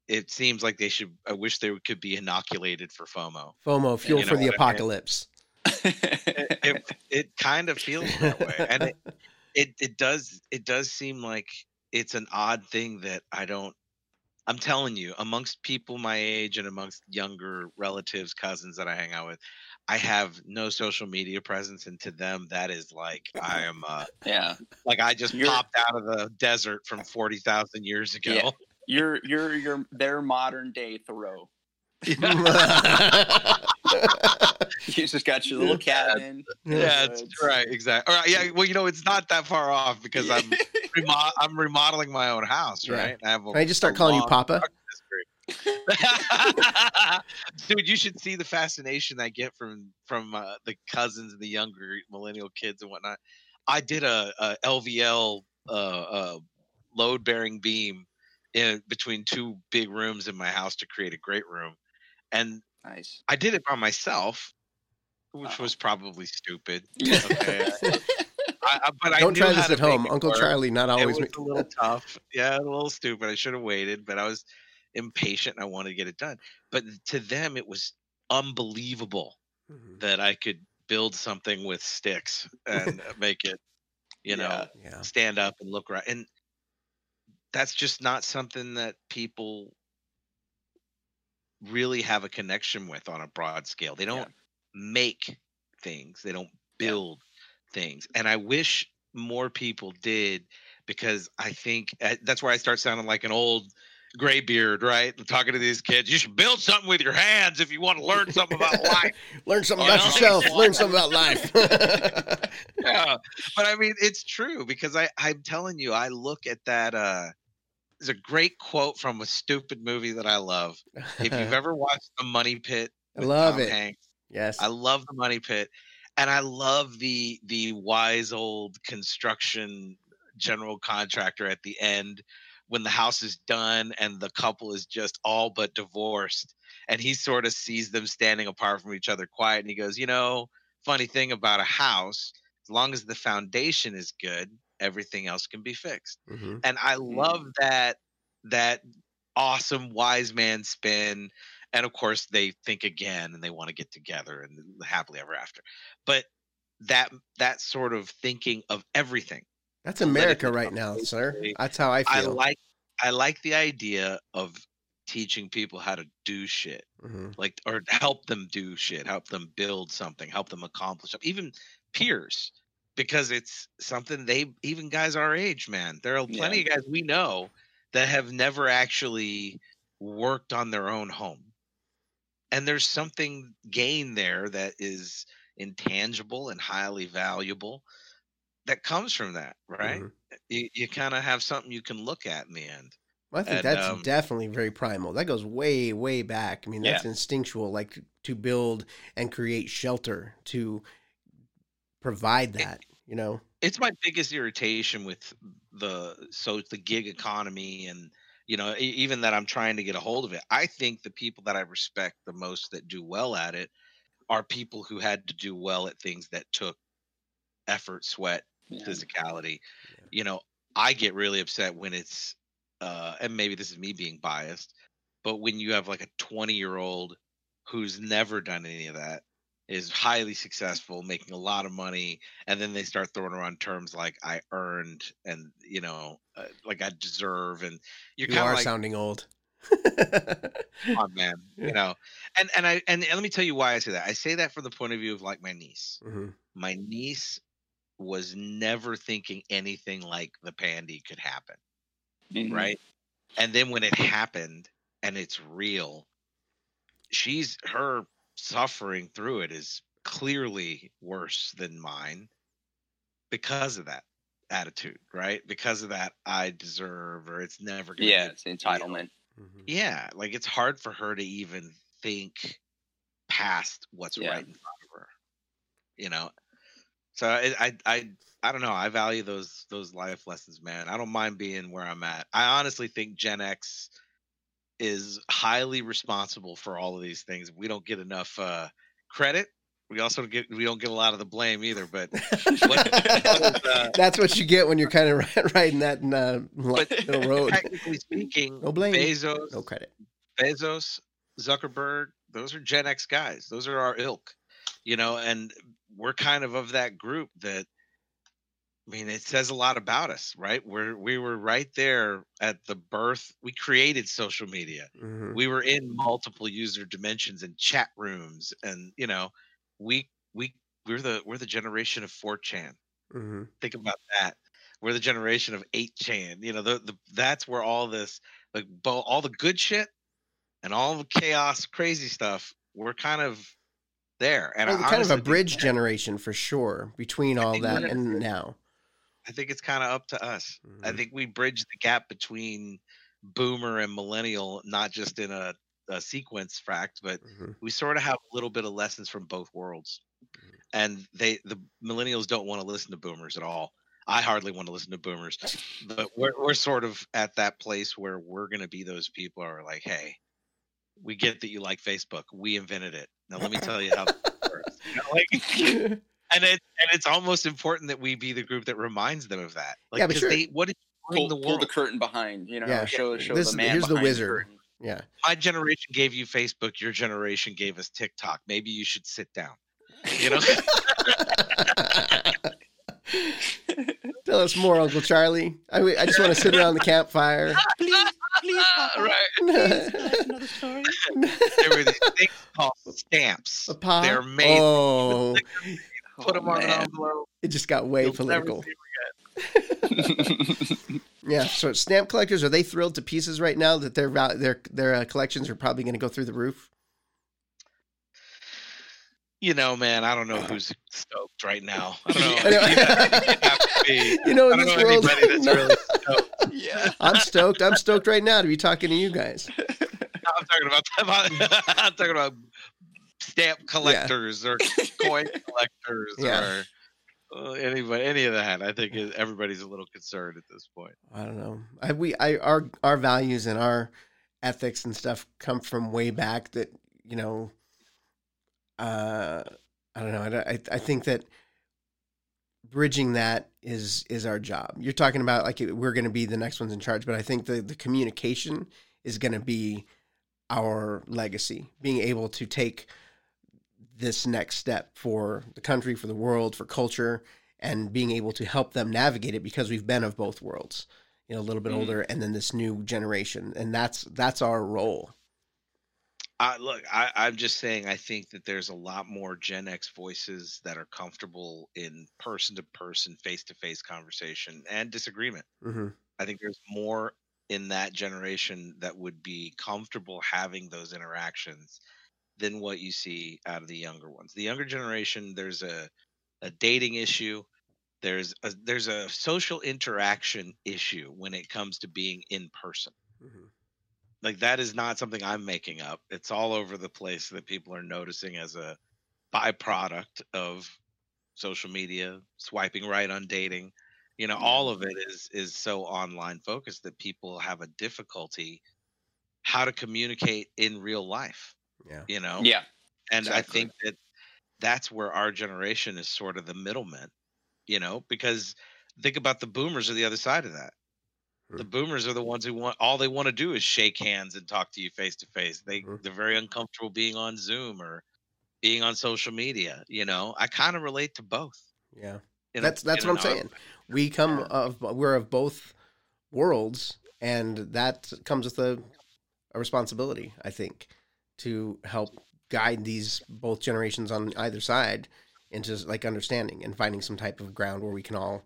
it seems like they should. I wish they could be inoculated for FOMO. FOMO, fuel You know for the what I mean? apocalypse. It, it, it kind of feels that way, and it, <laughs> it it does it does seem like it's an odd thing that I don't. I'm telling you, amongst people my age and amongst younger relatives, cousins that I hang out with, I have no social media presence, and to them, that is like I am, uh, yeah. like I just You're- popped out of the desert from forty thousand years ago. Yeah. You're you're you're their modern day Thoreau. <laughs> You just got your little cabin. Yeah, Woods. it's right, exactly. All right, yeah. Well, you know, it's not that far off because I'm <laughs> remo- I'm remodeling my own house, Yeah. right? I have a, Can I just start calling you Papa? <laughs> Dude, you should see the fascination I get from from uh, the cousins and the younger millennial kids and whatnot. I did a, a LVL uh, uh, load bearing beam in between two big rooms in my house to create a great room, and Nice. I did it by myself, which Uh-oh. was probably stupid. Okay. <laughs> I, I, but I Don't knew try this at home. Uncle work. Charlie not always. It always. was a little tough. Yeah, a little stupid. I should have waited, but I was impatient. and I wanted to get it done. But to them, it was unbelievable Mhm. that I could build something with sticks and make it, you <laughs> know, Yeah. Yeah. stand up and look right. And that's just not something that people really have a connection with on a broad scale. They don't make things, they don't Yeah. build things. And I wish more people did because I think uh, that's where I start sounding like an old graybeard, right? Talking to these kids, you should build something with your hands if you want to learn something about life. <laughs> Learn something You about know? yourself. <laughs> Learn something about life. yeah, <laughs> but I mean, it's true because I I'm telling you, I look at that. uh There's a great quote from a stupid movie that I love. If you've <laughs> ever watched The Money Pit, I love Tom it. Hanks, yes. I love The Money Pit, and I love the the wise old construction general contractor at the end when the house is done and the couple is just all but divorced and he sort of sees them standing apart from each other quiet and he goes you know funny thing about a house as long as the foundation is good everything else can be fixed. Mhm. and i love that that awesome wise man spin. And of course they think again and they want to get together and happily ever after. But that that sort of thinking of everything. That's America right now, sir. That's how I feel. i like i like the idea of teaching people how to do shit. Mhm. like or help them do shit help them build something help them accomplish something. Even peers because it's something they even guys our age man there are plenty of guys we know that have never actually worked on their own home and there's something gained there that is intangible and highly valuable that comes from that right Mhm. you, you kind of have something you can look at in the end Well, I think And, that's um, definitely very primal. That goes way, way back. I mean, that's Yeah. instinctual, like to build and create shelter to provide that. You know. it's my biggest irritation with the so the gig economy and you know even that i'm trying to get a hold of it i think the people that i respect the most that do well at it are people who had to do well at things that took effort sweat Yeah. physicality Yeah. you know i get really upset when it's uh and maybe this is me being biased but when you have like a 20 year old who's never done any of that is highly successful making a lot of money and then they start throwing around terms like i earned and you know uh, like i deserve and you're You kind are of like sounding old. come on man <laughs> you know and and i and, and let me tell you why i say that i say that from the point of view of like my niece Mhm. my niece was never thinking anything like the pandy could happen Mhm. right and then when it happened and it's real she's her suffering through it is clearly worse than mine because of that attitude right because of that i deserve or it's never gonna Yeah, get it's entitlement. Mhm. yeah like it's hard for her to even think past what's Yeah. right in front of her you know so I, I i i don't know i value those those life lessons man i don't mind being where i'm at i honestly think gen x is highly responsible for all of these things we don't get enough uh credit We also get we don't get a lot of the blame either. But what, <laughs> uh, That's what you get when you're kind of riding that uh, But middle road. technically speaking, No blame. Bezos, No credit. Bezos, Zuckerberg, those are Gen X guys. Those are our ilk, you know, and we're kind of of that group that I mean, it says a lot about us, right? We're we were right there at the birth. We created social media. Mhm. We were in multiple user dimensions and chat rooms, and you know, we we we're the we're the generation of 4chan. Mhm. Think about that. We're the generation of 8chan. You know, the, the that's where all this like bo- all the good shit and all the chaos, crazy stuff. We're kind of there, and Well, kind of a bridge generation for sure between all that and now. I think it's kind of up to us. I Mhm. think we bridge the gap between boomer and millennial, not just in a, a sequence fact, but Mhm. we sort of have a little bit of lessons from both worlds. Mm-hmm. And they the millennials don't want to listen to boomers at all. I hardly want to listen to boomers, but we're we're sort of at that place where we're going to be those people who are like, hey, we get that you like Facebook. We invented it. Now let me tell you how. this works." You <laughs> know, <laughs> like, and it and it's almost important that we be the group that reminds them of that. Like, Yeah, but 'cause sure. they, what did you bring Pull, the pull the curtain behind, you know, Yeah. show show This- the man here's the wizard. curtain. yeah. My generation gave you Facebook. Your generation gave us TikTok. Maybe you should sit down. You know, <laughs> <laughs> Tell us more, Uncle Charlie. I, I just want to sit around the campfire. <laughs> please, please, Papa. right? another story. There were these things called stamps. Papa? They're made. Oh, Put them on an envelope. it just got way You'll political. <laughs> Yeah. So stamp collectors are they thrilled to pieces right now that their their their uh, collections are probably going to go through the roof? You know, man, I don't know who's stoked right now. I don't know. <laughs> Anyway. You have to be. <laughs> You know, in this world, no. really yeah, I'm stoked. I'm stoked right now to be talking to you guys. I'm talking about I'm talking about stamp collectors or <laughs> coin collectors Yeah. or anybody any of that. I think everybody's a little concerned at this point. I don't know. I we I our our values and our ethics and stuff come from way back. That you know, uh, I don't know. I I, I think that bridging that is is our job. You're talking about like we're going to be the next ones in charge, but I think the the communication is going to be our legacy. Being able to take this next step for the country, for the world, for culture, and being able to help them navigate it because we've been of both worlds. You know, a little bit Mhm. older, and then this new generation, and that's that's our role. I look, I, I'm just saying. I think that there's a lot more Gen X voices that are comfortable in person to person, face to face conversation and disagreement. hmm I think there's more in that generation that would be comfortable having those interactions than what you see out of the younger ones. The younger generation, there's a a dating issue. There's a there's a social interaction issue when it comes to being in person. hmm Like that is not something I'm making up. It's all over the place that people are noticing as a byproduct of social media, swiping right on dating. You know, all of it is is so online focused that people have a difficulty how to communicate in real life, Yeah. you know? Yeah. And I think that that's where our generation is sort of the middleman, you know, because think about the boomers are the other side of that. The boomers are the ones who want all they want to do is shake hands and talk to you face to face. They Mhm. they're very uncomfortable being on Zoom or being on social media, you know. I kind of relate to both. Yeah. in a- That's that's what I'm an saying. We come Yeah. of we're of both worlds, and that comes with a, a responsibility, I think, to help guide these both generations on either side into like understanding and finding some type of ground where we can all.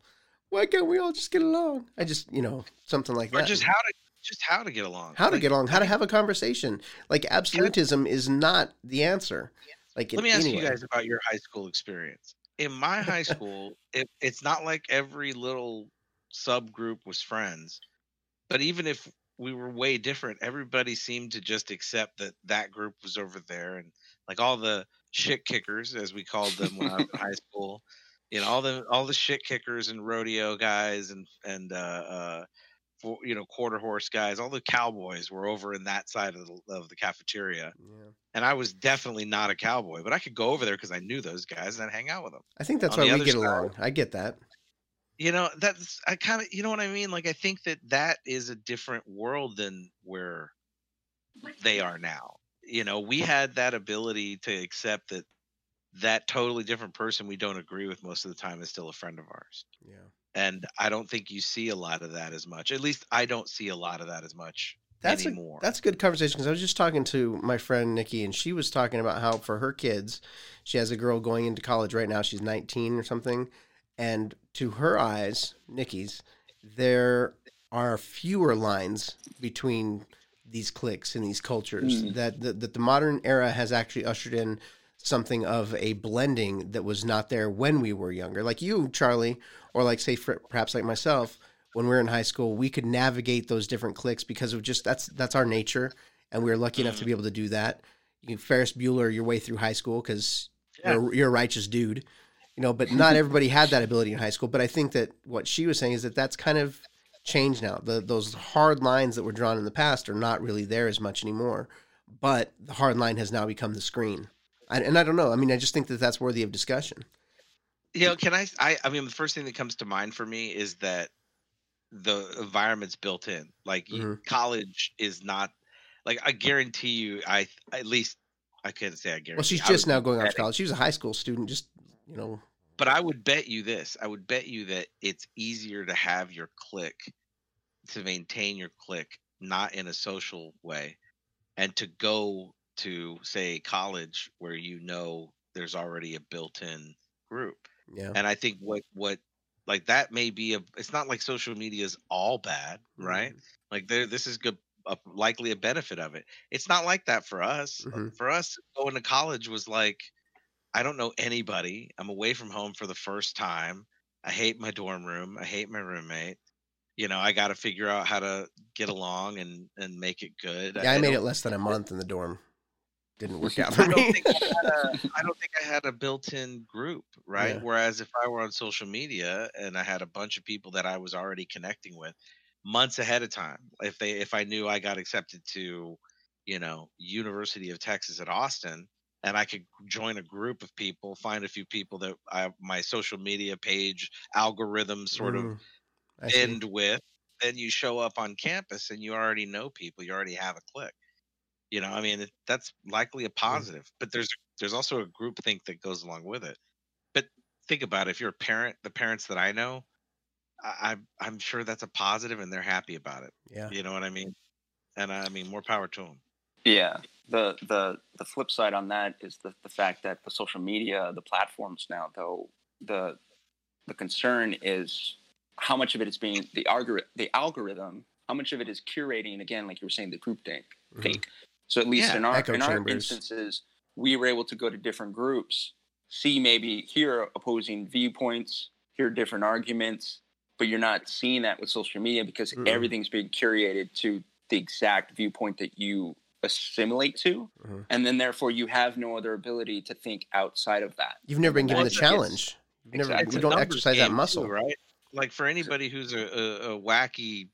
Why can't we all just get along? I just you know something like or that. just how to just how to get along. how to get along, how to have a conversation. Like absolutism is not the answer. Like Let me ask any you guys about your high school experience. In my high school, it, it's not like every little subgroup was friends, but even if we were way different, everybody seemed to just accept that that group was over there, and like all the shit kickers, as we called them when I was in <laughs> high school, you know, all the all the shit kickers and rodeo guys and and uh, uh, for you know quarter horse guys, all the cowboys were over in that side of the of the cafeteria, Yeah. and I was definitely not a cowboy, but I could go over there because I knew those guys and I'd hang out with them. I think that's On why we get side- along. I get that. You know, that's I kind of you know what I mean. Like I think that that is a different world than where they are now. You know, we had that ability to accept that that totally different person we don't agree with most of the time is still a friend of ours. Yeah. And I don't think you see a lot of that as much. At least I don't see a lot of that as much That's a, that's a good conversation because I was just talking to my friend Nikki, and she was talking about how for her kids, she has a girl going into college right now. She's 19 or something, and to her eyes, Nikki's, there are fewer lines between these cliques and these cultures. Mm. That, that that the modern era has actually ushered in something of a blending that was not there when we were younger. Like you, Charlie, or like say for, perhaps like myself, when we were in high school, we could navigate those different cliques because of just that's that's our nature, and we were lucky enough to be able to do that. You can Ferris Bueller your way through high school because Yeah. you're, you're a righteous dude, you know. But not everybody had that ability in high school. But I think that what she was saying is that that's kind of changed now. The those hard lines that were drawn in the past are not really there as much anymore. But the hard line has now become the screen. I, and I don't know. I mean, I just think that that's worthy of discussion. you know, can I, I I mean the first thing that comes to mind for me is that the environment's built in. Like Mhm. college is not like I guarantee you I at least I couldn't say I guarantee. Well, she's just now going off to college. She was a high school student, just you know. But I would bet you this. I would bet you that it's easier to have your clique to maintain your clique not in a social way and to go to say college where you know there's already a built-in group. Yeah. and i think what what like that may be a it's not like social media is all bad right Mm-hmm. like there this is good a, likely a benefit of it it's not like that for us Mhm. for us going to college was like i don't know anybody i'm away from home for the first time i hate my dorm room i hate my roommate you know i got to figure out how to get along and and make it good Yeah, I made it less than a month in the dorm. Didn't work <laughs> out I for don't me. think I had a, <laughs> I don't think I had a built-in group, right? Yeah. Whereas if I were on social media and I had a bunch of people that I was already connecting with months ahead of time, if they if I knew I got accepted to, you know, University of Texas at Austin, and I could join a group of people, find a few people that I my social media page algorithm sort of Mm, I see. end with, then you show up on campus and you already know people, you already have a clique. You know, I mean, it- that's likely a positive, but there's there's also a group think that goes along with it. But think about it, if you're a parent, the parents that I know, I, I'm I'm sure that's a positive and they're happy about it. yeah. You know what I mean? And I mean, more power to them. Yeah. The the the flip side on that is the, the fact that the social media, the platforms now, though, the the concern is how much of it is being the algorithm the algorithm, how much of it is curating again, like you were saying, the group think Mhm. take. So at least Yeah, in our in our chambers. instances, we were able to go to different groups, see maybe hear opposing viewpoints, hear different arguments, but you're not seeing that with social media because Mm-mm. everything's being curated to the exact viewpoint that you assimilate to Mhm. and then therefore you have no other ability to think outside of that You've never been given Well, the it's- it's- challenge. You've never, It's you don't exercise that game, too, muscle. right? Like for anybody who's a, a, a wacky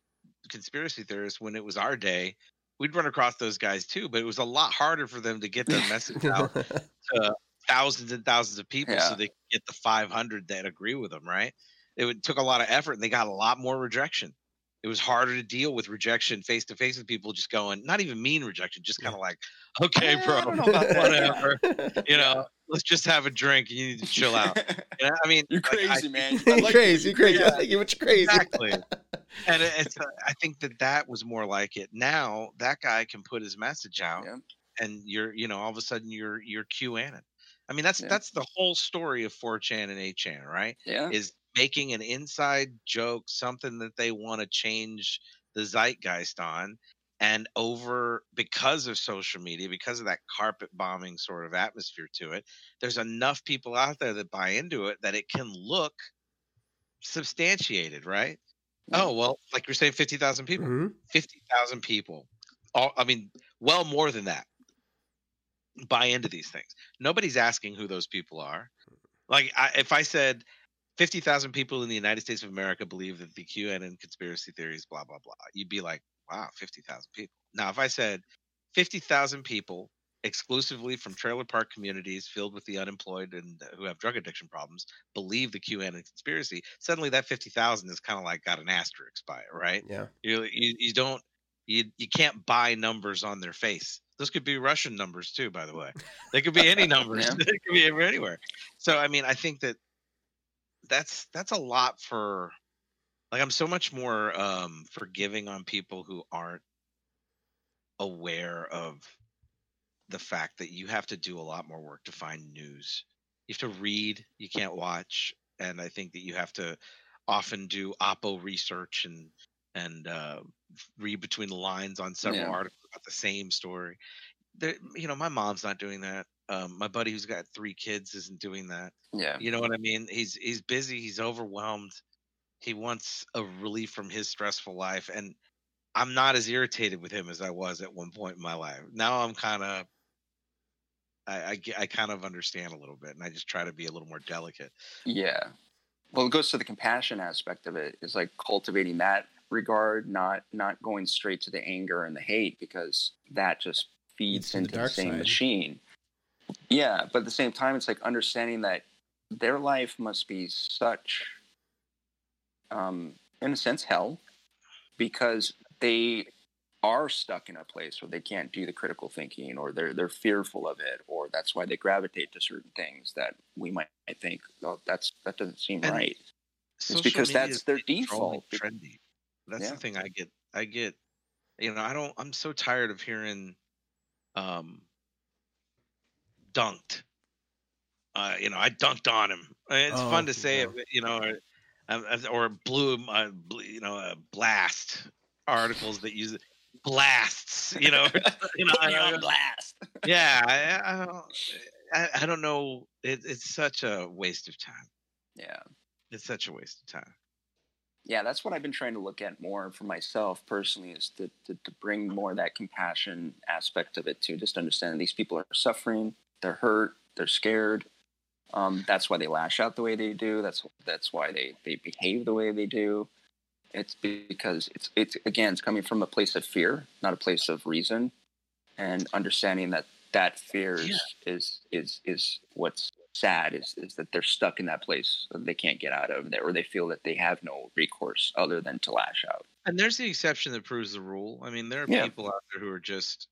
conspiracy theorist, when it was our day, we'd run across those guys too. But it was a lot harder for them to get their message out <laughs> to thousands and thousands of people, so they could get the 500 that agree with them. Right? It would, took a lot of effort, and they got a lot more rejection. It was harder to deal with rejection face to face with people just going, not even mean rejection, just kind of like, <laughs> okay, bro, know whatever. <laughs> You know, let's just have a drink. And you need to chill out. <laughs> You know, I mean, you're like, I crazy man You're I like crazy, you're crazy. I think you're crazy. exactly and it- it's uh, i think that that was more like it now that guy can put his message out Yeah. and you're you know all of a sudden you're you're qanon i mean that's Yeah. that's the whole story of 4chan and 8chan right yeah is making an inside joke something that they want to change the zeitgeist on and over because of social media because of that carpet bombing sort of atmosphere to it there's enough people out there that buy into it that it can look substantiated right Yeah. oh well like you're saying 50,000 people Mhm. 50,000 people all i mean well more than that buy into these things nobody's asking who those people are like I, if i said 50,000 people in the United States of America believe that the QAnon conspiracy theories, blah, blah, blah. You'd be like, wow, 50,000 people. Now, if I said 50,000 people exclusively from trailer park communities filled with the unemployed and who have drug addiction problems believe the QAnon conspiracy, suddenly that 50,000 is kind of like got an asterisk by it, right? Yeah. You, you, you don't, you, you can't buy numbers on their face. Those could be Russian numbers too, by the way. They could be any <laughs> numbers. Yeah. <laughs> they could be anywhere. So, I mean, I think that that's that's a lot for like i'm so much more um forgiving on people who aren't aware of the fact that you have to do a lot more work to find news you have to read you can't watch and i think that you have to often do oppo research and and uh, read between the lines on several Yeah. articles about the same story there you know my mom's not doing that um, my buddy who's got three kids isn't doing that Yeah. you know what I mean? He's he's busy, he's overwhelmed. He wants a relief from his stressful life and I'm not as irritated with him as I was at one point in my life. Now I'm kind of I, I I kind of understand a little bit and I just try to be a little more delicate. Yeah. Well, it goes to the compassion aspect of it. Is like cultivating that regard, not not going straight to the anger and the hate, because that just feeds the into the, dark same side. machine. Yeah, but at the same time, it's like understanding that their life must be such, um, in a sense, hell, because they are stuck in a place where they can't do the critical thinking, or they're they're fearful of it, or that's why they gravitate to certain things that we might think, oh, that's that doesn't seem And right. It's because that's their default. trendy. That's Yeah. the thing I get I get you know, I don't I'm so tired of hearing um dunked. Uh, you know, I dunked on him. It's Oh, fun to say it, you know, or, um, or blew, uh, you know, uh, blast articles that use it. blasts. You know, <laughs> you know, Put me I- I- on blast. yeah. I, I don't, I, I don't know. It, it's such a waste of time. Yeah. It's such a waste of time. Yeah that's what i've been trying to look at more for myself personally is to, to, to bring more of that compassion aspect of it to just understand these people are suffering they're hurt they're scared. Um, that's why they lash out the way they do that's that's why they, they behave the way they do. It's because it's it's again it's coming from a place of fear not a place of reason. And understanding that that fear is is is, is what's sad is, is that they're stuck in that place that they can't get out of there or they feel that they have no recourse other than to lash out And there's the exception that proves the rule. I mean, there are Yeah. people out there who are just,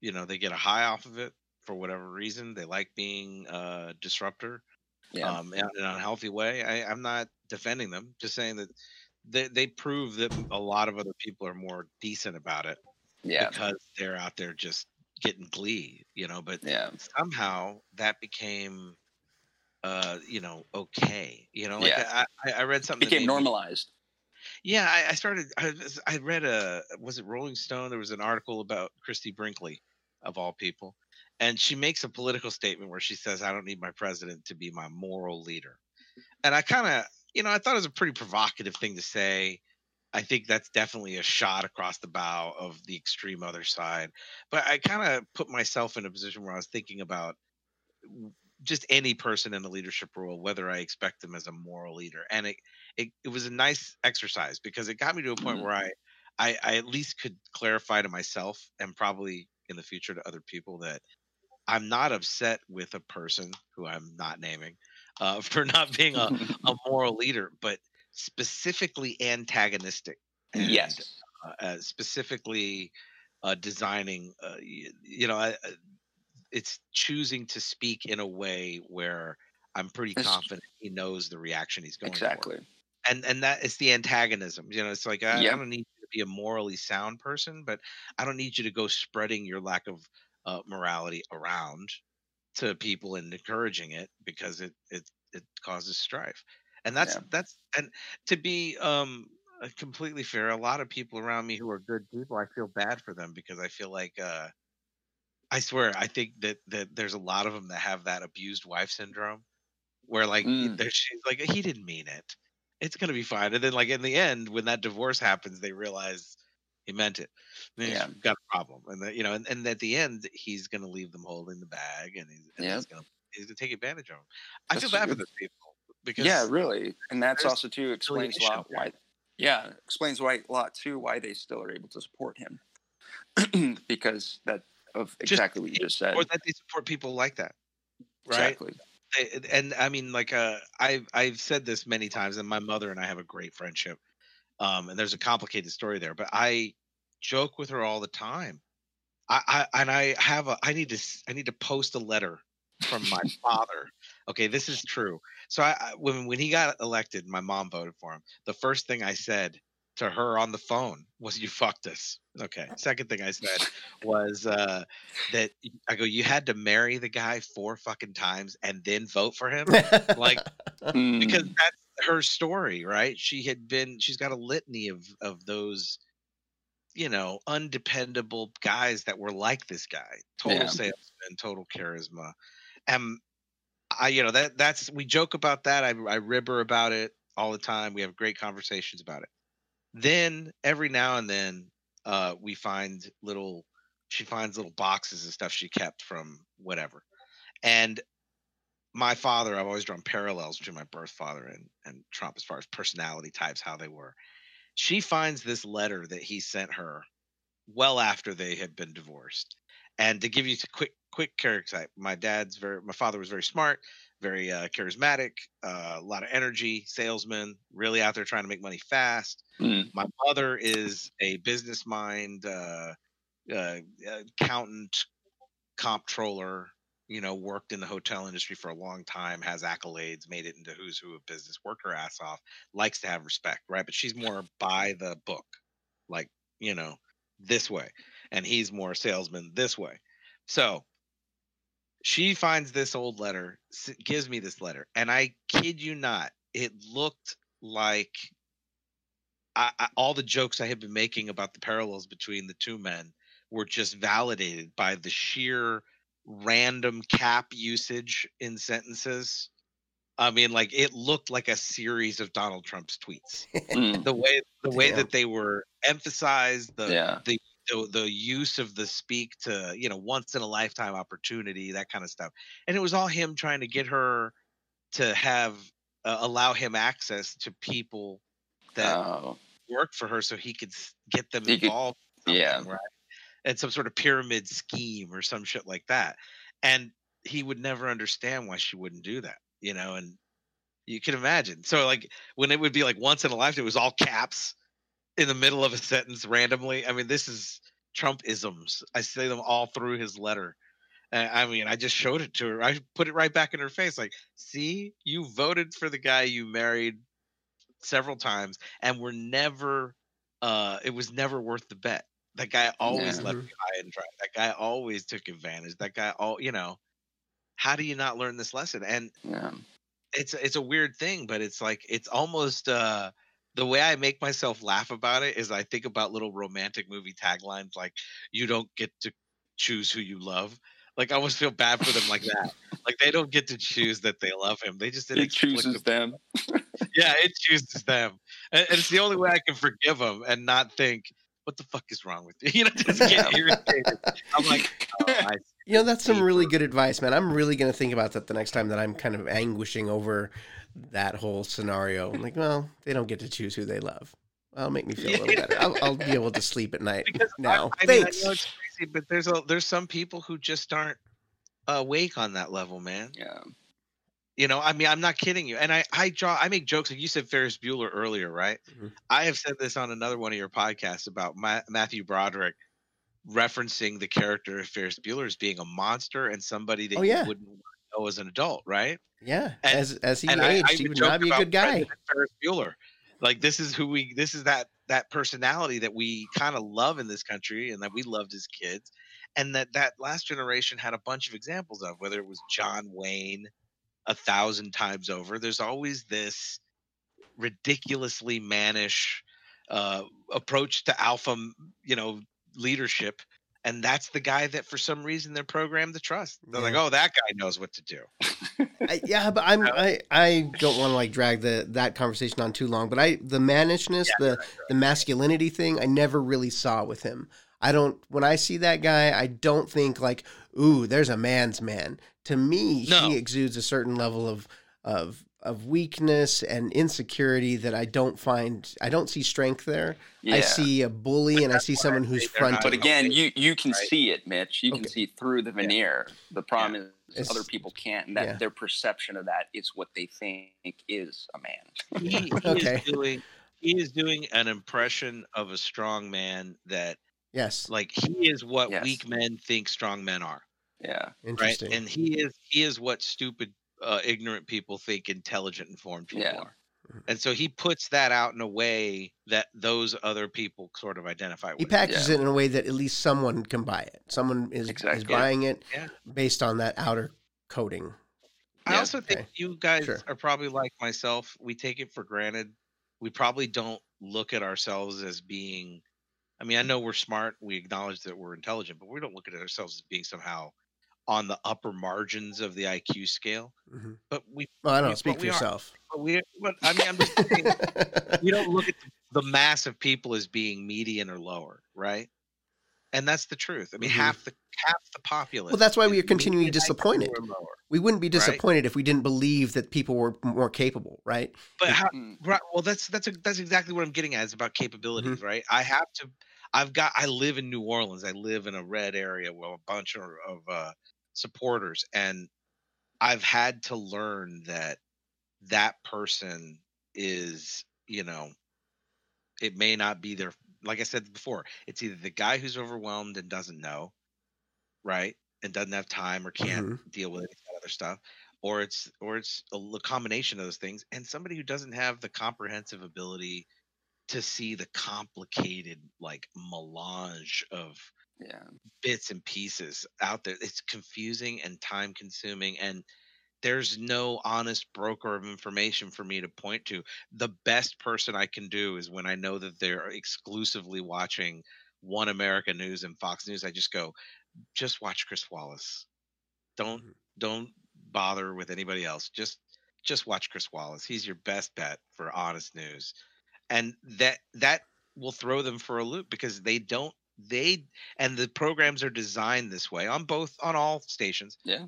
you know, they get a high off of it for whatever reason. They like being a disruptor yeah um, in an unhealthy way. I, I'm not defending them, just saying that they, they prove that a lot of other people are more decent about it yeah because they're out there just getting glee, you know. But yeah somehow that became, uh, you know, okay. You know, like Yeah. I, I, read something that became made me- normalized yeah, I, I started. I, I read a was it Rolling Stone? There was an article about Christie Brinkley, of all people, and she makes a political statement where she says, "I don't need my president to be my moral leader," and I kind of, you know, I thought it was a pretty provocative thing to say. I think that's definitely a shot across the bow of the extreme other side. But I kind of put myself in a position where I was thinking about just any person in a leadership role, whether I expect them as a moral leader. And it, it, it was a nice exercise because it got me to a point Mhm. where I, I, I at least could clarify to myself and probably in the future to other people that I'm not upset with a person who I'm not naming uh, <laughs> for not being a, <laughs> a moral leader, but specifically antagonistic. and, yes uh, uh, specifically uh, designing. Uh, you, you know, I, I- it's choosing to speak in a way where I'm pretty It's- confident he knows the reaction he's going for. exactly And and that is the antagonism. You know, it's like I, Yep. I don't need you to be a morally sound person, but I don't need you to go spreading your lack of uh, morality around to people and encouraging it because it it it causes strife. And that's Yeah. that's and to be um uh, completely fair, a lot of people around me who are good people, I feel bad for them because I feel like uh I swear, I think that that there's a lot of them that have that abused wife syndrome, where like Mm. she's like he didn't mean it, it's gonna be fine, and then like in the end when that divorce happens, they realize he meant it. And Yeah. got a problem, and the, you know, and, and at the end he's gonna leave them holding the bag, and he's, and Yep. he's gonna he's gonna take advantage of them. I feel bad for those people. Because yeah, really, and that's also too explains a lot why. Yeah, explains why a lot too why they still are able to support him <clears throat> because that of Just- exactly what you just said. or that they support people like that, right? Exactly. And I mean, like, uh, I've I've said this many times, and my mother and I have a great friendship. Um, and there's a complicated story there, but I joke with her all the time. I, I and I have a I need to I need to post a letter from my <laughs> father. Okay, this is true. So I, when when he got elected, my mom voted for him. The first thing I said to her on the phone was, "You fucked us." Okay. Second thing I said <laughs> was uh, that I go, "You had to marry the guy four fucking times and then vote for him." like because that's her story, right? She had been she's got a litany of of those you know, undependable guys that were like this guy. Total Yeah. salesman, total charisma. And I you know, that that's we joke about that. I I rib her about it all the time. We have great conversations about it. Then every now and then uh we find little she finds little boxes and stuff she kept from whatever. And my father, I've always drawn parallels between my birth father and, and Trump as far as personality types, how they were. She finds this letter that he sent her well after they had been divorced. And to give you a quick quick character type, my dad's very my father was very smart, very uh, charismatic, uh, a lot of energy, salesman, really out there trying to make money fast. mm, My mother is a business mind, uh, uh, accountant, comptroller. You know, worked in the hotel industry for a long time, has accolades, made it into who's who of business, worked her ass off, likes to have respect, right? But she's more by the book, like you know, this way, and he's more salesman this way. So she finds this old letter, gives me this letter, and I kid you not, it looked like I, I, all the jokes I had been making about the parallels between the two men were just validated by the sheer random cap usage in sentences. I mean, like it looked like a series of Donald Trump's tweets. <laughs> mm, The way the way Damn. that they were emphasized, the yeah. the the use of the speak to you know once in a lifetime opportunity, that kind of stuff, and it was all him trying to get her to have uh, allow him access to people that Oh, work for her so he could get them He could- involved in yeah. right and some sort of pyramid scheme or some shit like that and he would never understand why she wouldn't do that you know and you can imagine so like when it would be like once in a lifetime it was all caps in the middle of a sentence randomly i mean this is trump isms i say them all through his letter Uh, I mean, I just showed it to her. I put it right back in her face. Like, see, you voted for the guy you married several times and were never uh it was never worth the bet that guy always Yeah. left you high and dry that guy always took advantage that guy all you know how do you not learn this lesson and Yeah. it's it's a weird thing but it's like it's almost uh the way I make myself laugh about it is I think about little romantic movie taglines like "You don't get to choose who you love." Like I almost feel bad for them like that. like they don't get to choose that they love him. They just It chooses inexplicably- them. <laughs> yeah, it chooses them, and, and it's the only way I can forgive them and not think, "What the fuck is wrong with you?" <laughs> You know, <laughs> just get irritated. I'm like, oh, I, You know, that's some really good advice, man. I'm really going to think about that the next time that I'm kind of anguishing over that whole scenario. I'm like, well, they don't get to choose who they love. That'll make me feel a little better. I'll, I'll be able to sleep at night because now. I, I mean, I Thanks. know it's crazy, but there's a there's some people who just aren't awake on that level, man. Yeah. You know, I mean, I'm not kidding you. And I, I draw, I make jokes. Like you said, Ferris Bueller earlier, right? Mhm. I have said this on another one of your podcasts about Ma- Matthew Broderick referencing the character of Ferris Bueller as being a monster and somebody that Oh, yeah. you wouldn't know as an adult, right? Yeah, And- as as he and I, aged, I he would not be a good guy. Ferris Bueller. Like this is who we, this is that that personality that we kind of love in this country and that we loved as kids, and that that last generation had a bunch of examples of. Whether it was John Wayne, a thousand times over. There's always this ridiculously mannish uh, approach to alpha, you know, leadership. And that's the guy that, for some reason, they're programmed to trust. They're like, "Oh, that guy knows what to do." I, yeah, but I'm <laughs> I, I don't want to like drag the that conversation on too long. But I the mannishness, the the masculinity thing, I never really saw with him. I don't when I see that guy, I don't think like, ooh, there's a man's man. To me, No. he exudes a certain level of of of weakness and insecurity that I don't find I don't see strength there. Yeah. I see a bully and I see someone who's They're fronting. But again, you you can Right. see it, Mitch. You can see through the veneer. The problem is It's- other people can't, and that yeah. their perception of that is what they think is a man. he, he <laughs> Okay. is doing he is doing an impression of a strong man that yes, like he is what Yes. weak men think strong men are Yeah, right interesting. and he is he is what stupid uh, ignorant people think intelligent informed people Yeah. are Mhm. and so he puts that out in a way that those other people sort of identify with. he packages Yeah. it in a way that at least someone can buy it. Someone is, is buying it Yeah. based on that outer coating. I Yeah. also think you guys Sure. are probably like myself. We take it for granted. We probably don't look at ourselves as being. I mean, I know we're smart. We acknowledge that we're intelligent, but we don't look at ourselves as being somehow on the upper margins of the IQ scale. Mhm. But we, Well, I don't We- know. Speak for yourself. but we, but I mean, I'm just saying, we don't look at the mass of people as being median or lower, right? And that's the truth. I mean, Mhm. half the half the populace. Well, that's why we are continually disappointed. lower. we wouldn't be Right. disappointed if we didn't believe that people were more capable, right? But how, Mm. Right. Well, that's that's a, that's exactly what I'm getting at. Is about capabilities, Mm-hmm. right? I have to. I've got. I live in New Orleans. I live in a red area with a bunch of, of uh, supporters, and I've had to learn that that person is, you know, it may not be their. Like I said before, it's either the guy who's overwhelmed and doesn't know, right, and doesn't have time or can't Mm-hmm. deal with any other stuff, or it's or it's a combination of those things and somebody who doesn't have the comprehensive ability to see the complicated like melange of yeah, bits and pieces out there. It's confusing and time consuming and there's no honest broker of information for me to point to. The best person i can do is when i know that they're exclusively watching one america news and fox news i just go just watch chris wallace. Don't Mhm. don't bother with anybody else. Just just watch chris wallace. He's your best bet for honest news and that that will throw them for a loop because they don't they and the programs are designed this way on both on all stations. Yeah.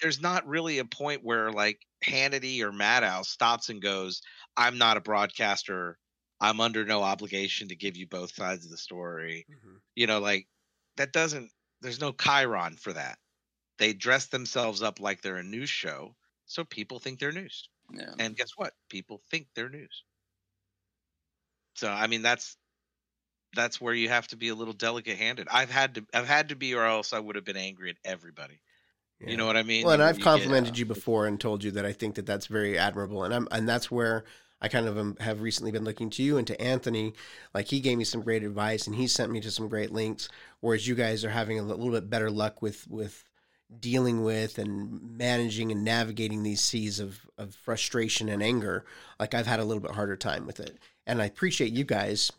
there's not really a point where like hannity or maddow stops and goes i'm not a broadcaster. I'm under no obligation to give you both sides of the story. Mm-hmm. You know like that doesn't there's no chyron for that. They dress themselves up like they're a news show so people think they're news. Yeah. and guess what? People think they're news so i mean that's that's where you have to be a little delicate handed i've had to i've had to be or else i would have been angry at everybody you know what i mean Well, and I've you get- complimented uh, you before and told you that I think that that's very admirable, and I'm and that's where I kind of am, have recently been looking to you and to Anthony. Like he gave me some great advice, and he sent me to some great links. Whereas you guys are having a little bit better luck with with dealing with and managing and navigating these seas of of frustration and anger. Like I've had a little bit harder time with it, and I appreciate you guys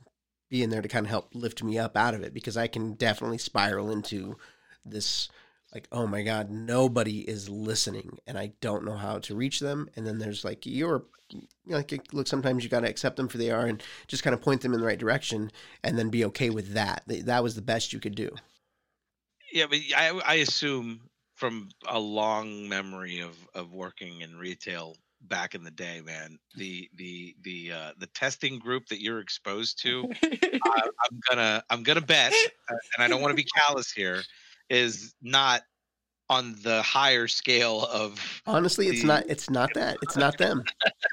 being there to kind of help lift me up out of it because I can definitely spiral into this like oh my god nobody is listening and i don't know how to reach them. And then there's like you're like look sometimes you got to accept them for they are and just kind of point them in the right direction and then be okay with that. That was the best you could do. Yeah but i i assume from a long memory of of working in retail back in the day man the the the uh the testing group that you're exposed to I, <laughs> i'm gonna i'm gonna bet uh, and i don't want to be callous here is not on the higher scale of honestly it's not it's not that it's not <laughs> them.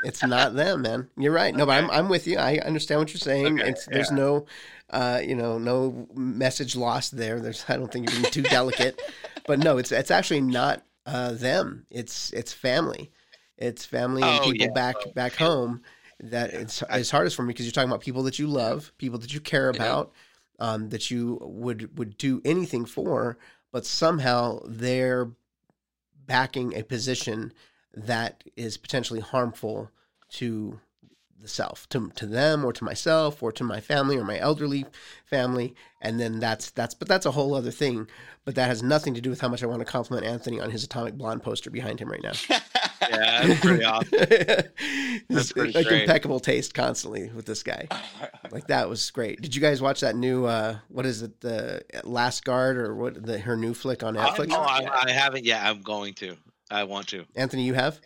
It's not them man. You're right. No but i'm, I'm with you. I understand what you're saying. Okay, it's there's no uh you know no message lost there. There's i don't think you're being too delicate. But no it's it's actually not uh them. It's it's family it's family and Oh, people yeah. back back home that it's it's hardest for me because you're talking about people that you love people that you care Yeah. about um that you would would do anything for but somehow they're backing a position that is potentially harmful to the self to, to them or to myself or to my family or my elderly family and then that's that's but that's a whole other thing but that has nothing to do with how much i want to compliment anthony on his atomic blonde poster behind him right now <laughs> yeah that's pretty awesome <laughs> It's pretty like great. impeccable taste constantly with this guy like that was great did you guys watch that new uh what is it the last guard or what the her new flick on Uh, netflix no, I, I haven't yet i'm going to i want to anthony you have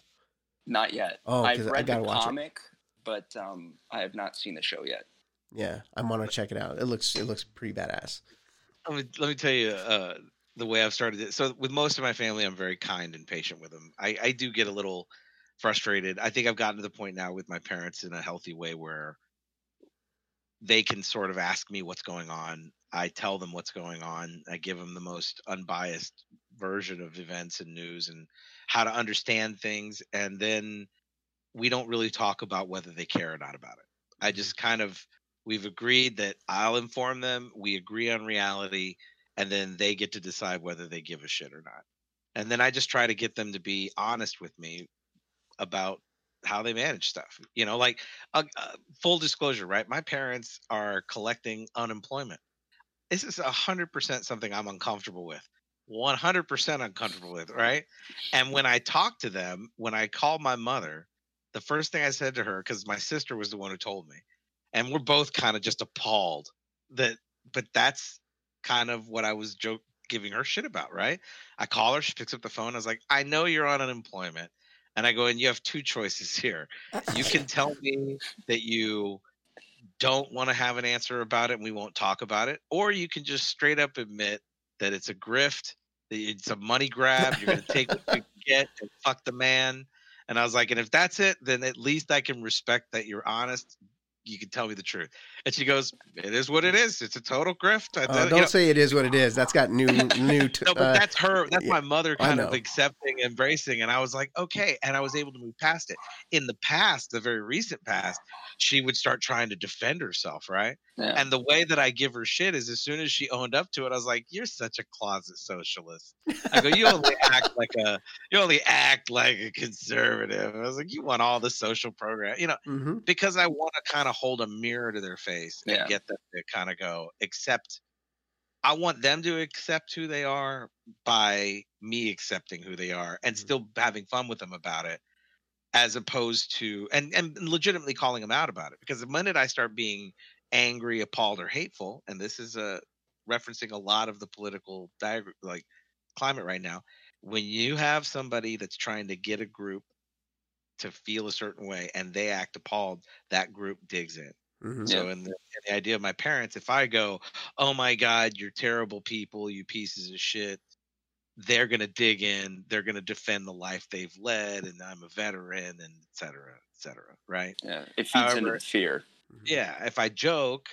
Not yet. Oh, I've I read gotta the watch it. comic, but um, I have not seen the show yet. Yeah, I'm want to check it out. It looks it looks pretty badass. Let me, let me tell you uh, the way I've started it. So with most of my family, I'm very kind and patient with them. I, I do get a little frustrated. I think I've gotten to the point now with my parents in a healthy way where they can sort of ask me what's going on. I tell them what's going on. I give them the most unbiased version of events and news and how to understand things. And then we don't really talk about whether they care or not about it. I mm-hmm. just kind of we've agreed that I'll inform them. We agree on reality, and then they get to decide whether they give a shit or not. And then I just try to get them to be honest with me about how they manage stuff. You know, like uh, uh, full disclosure, right? My parents are collecting unemployment. This is a hundred percent something I'm uncomfortable with. 100% uncomfortable with, right? And when I talk to them, when I call my mother, the first thing I said to her, because my sister was the one who told me, and we're both kind of just appalled that, but that's kind of what I was joke giving her shit about, right? I call her, she picks up the phone. I was like, I know you're on unemployment. And I go, and you have two choices here. Uh, you can <laughs> tell me that you don't want to have an answer about it and we won't talk about it, or you can just straight up admit that it's a grift, that it's a money grab. You're going to take what you <laughs> get and fuck the man. And I was like, and if that's it, then at least I can respect that you're honest. You can tell me the truth. And she goes, "It is what it is. It's a total grift." I, Uh, don't know- say it is what it is. That's got new new. T- no, but uh, that's her. That's yeah, my mother kind of accepting, embracing, and I was like, okay. And I was able to move past it. In the past, the very recent past, she would start trying to defend herself, right? Yeah. And the way that I give her shit is as soon as she owned up to it, I was like, "You're such a closet socialist." I go, "You only act like a, you only act like a conservative." I was like, "You want all the social program, you know?" mhm. Because I want to kind of hold a mirror to their face and Yeah. get them to kind of go accept. I want them to accept who they are by me accepting who they are and Mhm. still having fun with them about it as opposed to and and legitimately calling them out about it because the minute I start being angry, appalled, or hateful, and this is a referencing a lot of the political diagram like climate right now, when you have somebody that's trying to get a group to feel a certain way and they act appalled, that group digs in. Mhm. So in the, in the idea of my parents, if I go, "Oh my God, you're terrible people, you pieces of shit," they're gonna dig in. They're gonna defend the life they've led, and I'm a veteran, and et cetera, et cetera. Right? Yeah, it feeds into However- the fear. Yeah. If I joke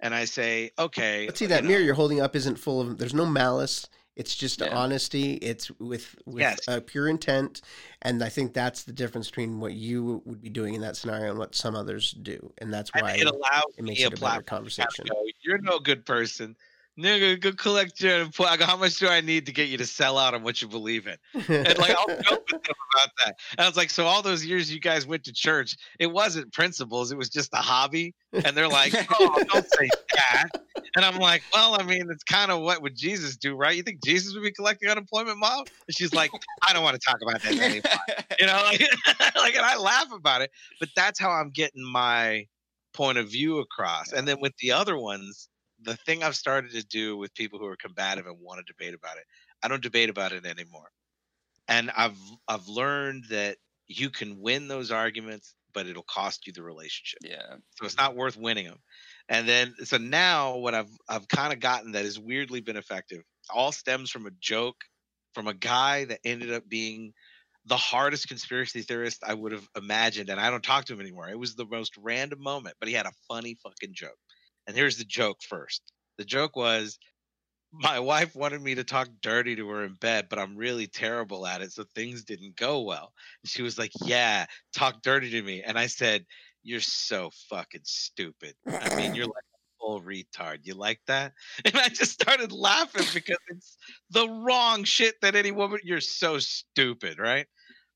and I say, "Okay," let's see you that know, mirror you're holding up isn't full of. There's no malice. It's just Yeah. honesty. It's with with Yes. uh, pure intent, and I think that's the difference between what you would be doing in that scenario and what some others do, and that's why it allows it makes me a it a better conversation. go, You're no good person. Nigga, go collect your unemployment. I go, How much do I need to get you to sell out on what you believe in? and like I'll joke with them about that. And I was like, so all those years you guys went to church, it wasn't principles, it was just a hobby. And they're like, oh, don't say that. And I'm like, well, I mean, it's kind of what would Jesus do, right? You think Jesus would be collecting unemployment, mom? And she's like, I don't want to talk about that anymore. <laughs> You know, like, <laughs> like, and I laugh about it, but that's how I'm getting my point of view across. And then with the other ones, the thing I've started to do with people who are combative and want to debate about it, I don't debate about it anymore. And I've I've learned that you can win those arguments, but it'll cost you the relationship. yeah, So it's not worth winning them. And then so now what I've I've kind of gotten that has weirdly been effective all stems from a joke from a guy that ended up being the hardest conspiracy theorist I would have imagined. And I don't talk to him anymore. It was the most random moment, but he had a funny fucking joke. And here's the joke first. The joke was my wife wanted me to talk dirty to her in bed, but I'm really terrible at it, so things didn't go well. And she was like, "Yeah, talk dirty to me." And I said, "You're so fucking stupid. I mean, you're like a full retard. You like that?" <laughs> And I just started laughing because it's the wrong shit that any woman. You're so stupid, right?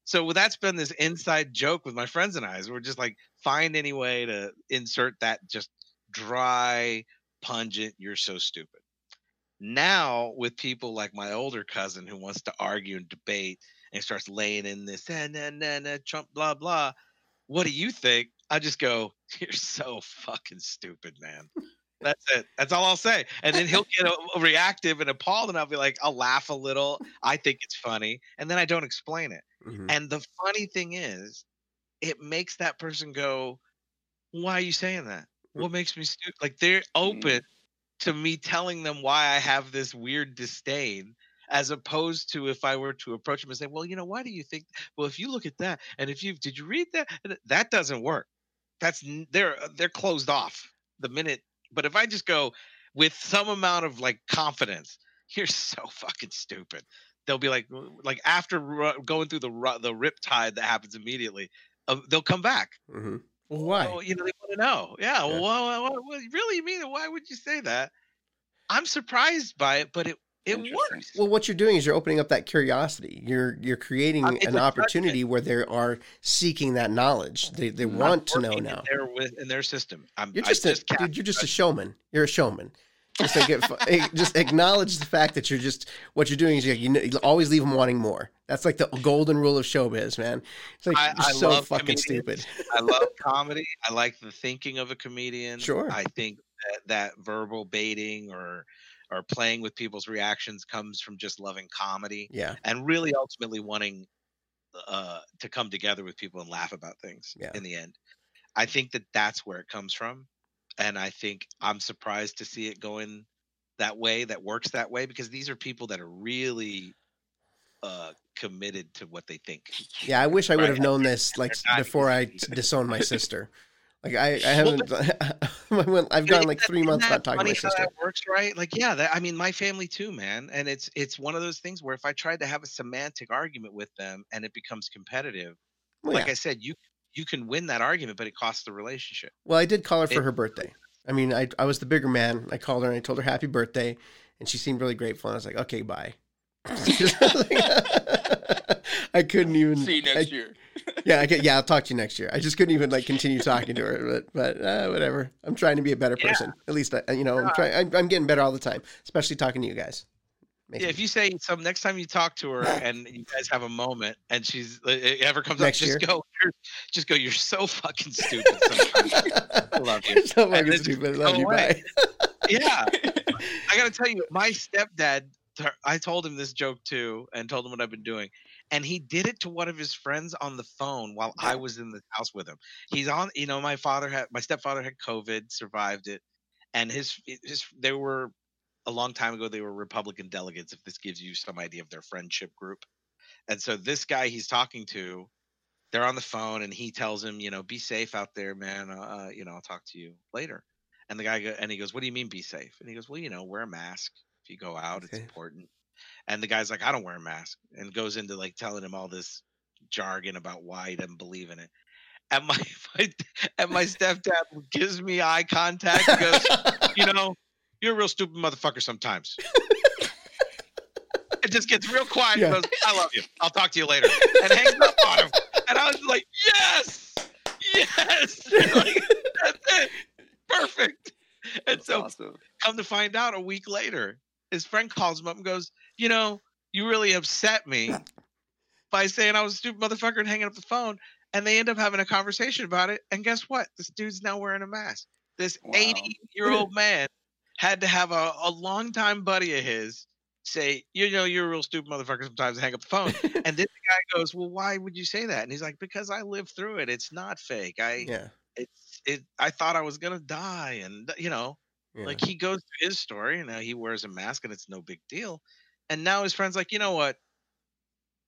So that's been this inside joke with my friends and I. Is we're just like find any way to insert that just dry, pungent. You're so stupid. Now with people like my older cousin who wants to argue and debate and starts laying in this nah, nah, nah, nah, Trump blah blah. What do you think? I just go, <laughs> you're so fucking stupid, man. That's it. That's all I'll say. And then he'll get uh, reactive and appalled, and I'll be like, I'll laugh a little. I think it's funny, and then I don't explain it. Mhm. And the funny thing is, it makes that person go, "Why are you saying that? What makes me stupid?" Like they're open to me telling them why I have this weird disdain, as opposed to if I were to approach them and say, "Well, you know, why do you think? Well, if you look at that, and if you did you read that, that doesn't work. That's they're they're closed off the minute. But if I just go with some amount of like confidence, <laughs> you're so fucking stupid. They'll be like, like after going through the the rip tide that happens immediately, uh, they'll come back. Mhm. Well, why? Oh, you know, they want to know. Yeah. Yeah. Well, well, well, well, really, you mean? Why would you say that? I'm surprised by it, but it it works. Well, what you're doing is you're opening up that curiosity. You're you're creating Um, an judgment. opportunity where they are seeking that knowledge. They they want to know now. with, in their system. I'm, You're I just, a, cast dude. You're just a showman. You're a showman. Just like it, <laughs> eh, just acknowledge the fact that you're just what you're doing is you, you, know, you always leave them wanting more. That's like the golden rule of showbiz, man. It's like I- I so love fucking comedians. stupid. I love <laughs> comedy. I like the thinking of a comedian. Sure. I think that, that verbal baiting or or playing with people's reactions comes from just loving comedy Yeah, and really ultimately wanting uh, to come together with people and laugh about things Yeah. in the end. I think that that's where it comes from. And I think I'm surprised to see it going that way, that works that way, because these are people that are really uh, committed to what they think. yeah. I wish I would Right. have known this like before I disowned my sister. Like I, I haven't. <laughs> I've gone like three months not talking to my funny how sister. That works, right? Like, yeah, that, I mean, my family too, man. And it's it's one of those things where if I tried to have a semantic argument with them and it becomes competitive, Well, like yeah. I said, you you can win that argument, but it costs the relationship. Well, I did call her for It- her birthday. I mean, I I was the bigger man. I called her and I told her happy birthday, and she seemed really grateful. And I was like, okay, bye. <laughs> I couldn't even. See you I- next year. <laughs> yeah, I could, yeah, I'll talk to you next year. I just couldn't even like continue talking to her, but but uh, whatever. I'm trying to be a better Yeah. person. At least I, you know, I'm trying. I'm, I'm getting better all the time, especially talking to you guys. Makes Yeah, if you say some next time you talk to her and you guys have a moment and she's it ever comes Next up, just year. go, you're, just go. You're so fucking stupid. Sometimes. I love you. <laughs> So fucking stupid. I love you. away. Bye. yeah, <laughs> I gotta tell you, my stepdad. I told him this joke too, and told him what I've been doing, and he did it to one of his friends on the phone while I was in the house with him. He's on, you know, my father had, my stepfather had COVID, survived it, and his his they were a long time ago. They were Republican delegates. If this gives you some idea of their friendship group, and so this guy he's talking to, they're on the phone, and he tells him, you know, be safe out there, man. Uh, you know, I'll talk to you later. And the guy go, and he goes, "What do you mean be safe?" And he goes, "Well, you know, wear a mask if you go out. It's important." And the guy's like, "I don't wear a mask," and goes into like telling him all this jargon about why he doesn't believe in it. And my, <laughs> my and my stepdad gives me eye contact. Goes, <laughs> "You know, you're a real stupid motherfucker sometimes." <laughs> it just gets real quiet. Yeah. goes, "I love you. I'll talk to you later," and hangs up on him. And I was like, "Yes, yes, <laughs> Like, that's it, perfect." And That's so awesome. come to find out a week later, his friend calls him up and goes, You know, you really upset me by saying I was a stupid motherfucker and hanging up the phone. And they end up having a conversation about it. And guess what? This dude's now wearing a mask. This Wow. 80 year old man had to have a, a longtime buddy of his say, You know, you're a real stupid motherfucker sometimes and hang up the phone. <laughs> and then the guy goes, Well, why would you say that? And he's like, Because I lived through it. It's not fake. I, yeah, it's, it, I thought I was going to die. And, you know, yeah. like he goes through his story and now he wears a mask and it's no big deal. And now his friend's like, you know what?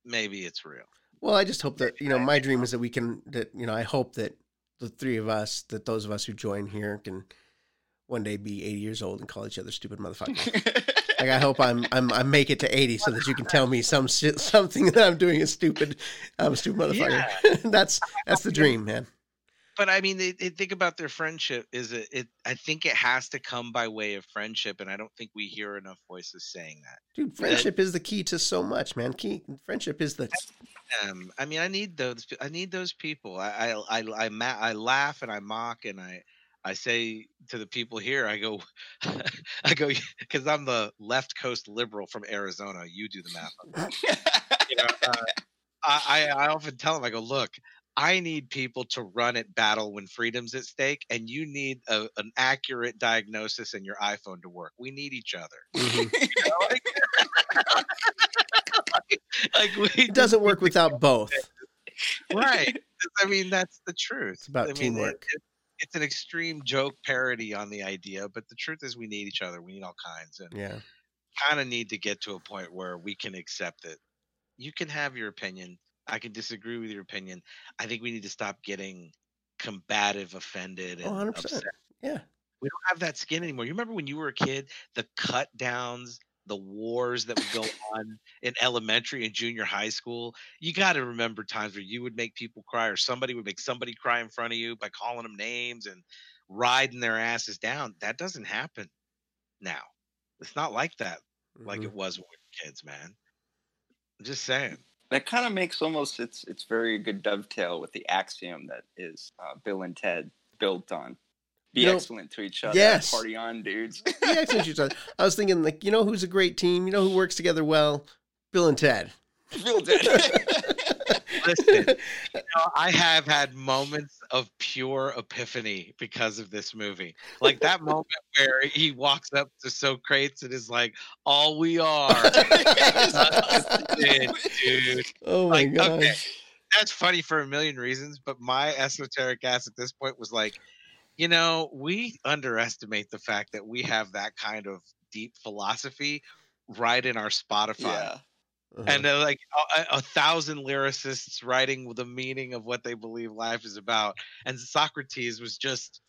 Maybe it's real. Well, I just hope that you know my dream is that we can that you know I hope that the three of us that those of us who join here can one day be 80 years old and call each other stupid motherfuckers. <laughs> like I hope I'm I'm I make it to 80 so that you can tell me <laughs> some shit, something that I'm doing is stupid. I'm a stupid motherfucker. <laughs> that's that's the dream, man. But I mean, they, they think about their friendship. Is it, it? I think it has to come by way of friendship, and I don't think we hear enough voices saying that. Dude, friendship is the key to so much, man. Key friendship is the Um, I mean, I need those. I need those people. I I I I, ma- I laugh and I mock and I I say to the people here, I go, <laughs> I go <laughs> because I'm the left coast liberal from Arizona. You do the math. you know, uh, I, I often tell them, I go, look, I need people to run at battle when freedom's at stake, and you need a, an accurate diagnosis and your iPhone to work. We need each other. Mhm. <laughs> You know, like- like It doesn't work without both. right. I mean, that's the truth. It's about I mean, teamwork. it- it's an extreme joke parody on the idea, but the truth is, we need each other. We need all kinds, and Yeah. kind of need to get to a point where we can accept it. You can have your opinion. I can disagree with your opinion. I think we need to stop getting combative, offended, Oh, and 100%. upset. Yeah. We don't have that skin anymore. You remember when you were a kid, the cut downs, the wars that would go on in elementary and junior high school. You got to remember times where you would make people cry, or somebody would make somebody cry in front of you by calling them names and riding their asses down. That doesn't happen now. It's not like that, like Mhm. it was when we were kids, man. I'm just saying. that kind of makes almost it's it's very good dovetail with the axiom that is uh, Bill and Ted built on. Be You know, excellent to each other. yes. Party on, dudes. Yeah, excellent you said. I was thinking, like, you know who's a great team? You know who works together well? Bill and Ted. Bill and Ted. <laughs> Listen, you know, I have had moments of pure epiphany because of this movie. Like that moment where he walks up to Socrates and is like, "All we are." <laughs> Dude, dude. Oh my Like, god. okay. That's funny for a million reasons, but my esoteric ass at this point was like, you know, we underestimate the fact that we have that kind of deep philosophy right in our Spotify yeah. Uh-huh. and uh, like a, a thousand lyricists writing the meaning of what they believe life is about and socrates was just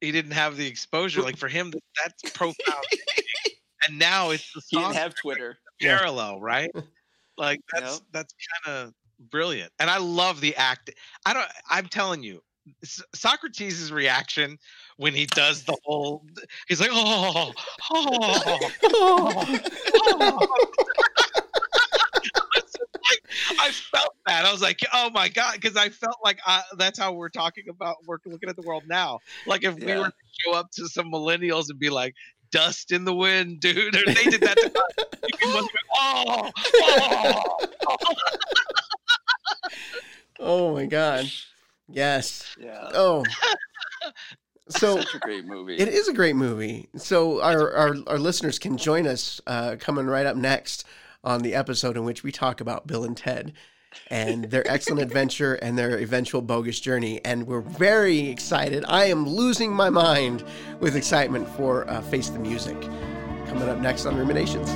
he didn't have the exposure like for him that's profound <laughs> and now it's the He didn't have Twitter. <laughs> Yeah. parallel right <laughs> like that's Yep. that's kind of brilliant and i love the act i don't i'm telling you S- Socrates' reaction when he does the whole he's like oh oh, <laughs> oh, oh. I felt that. I was like, oh my god, because I felt like I, that's how we're talking about. We're looking at the world now. Like if we were to show up to some millennials and be like, "Dust in the wind, dude," or they did that to us, you'd be like, oh, oh, oh. <laughs> oh my god. Yes. Yeah. Oh. <laughs> So Such a great movie. it is a great movie. So our our, our listeners can join us uh, coming right up next on the episode in which we talk about Bill and Ted and their excellent <laughs> adventure and their eventual bogus journey. And we're very excited. I am losing my mind with excitement for uh, Face the Music coming up next on Ruminations.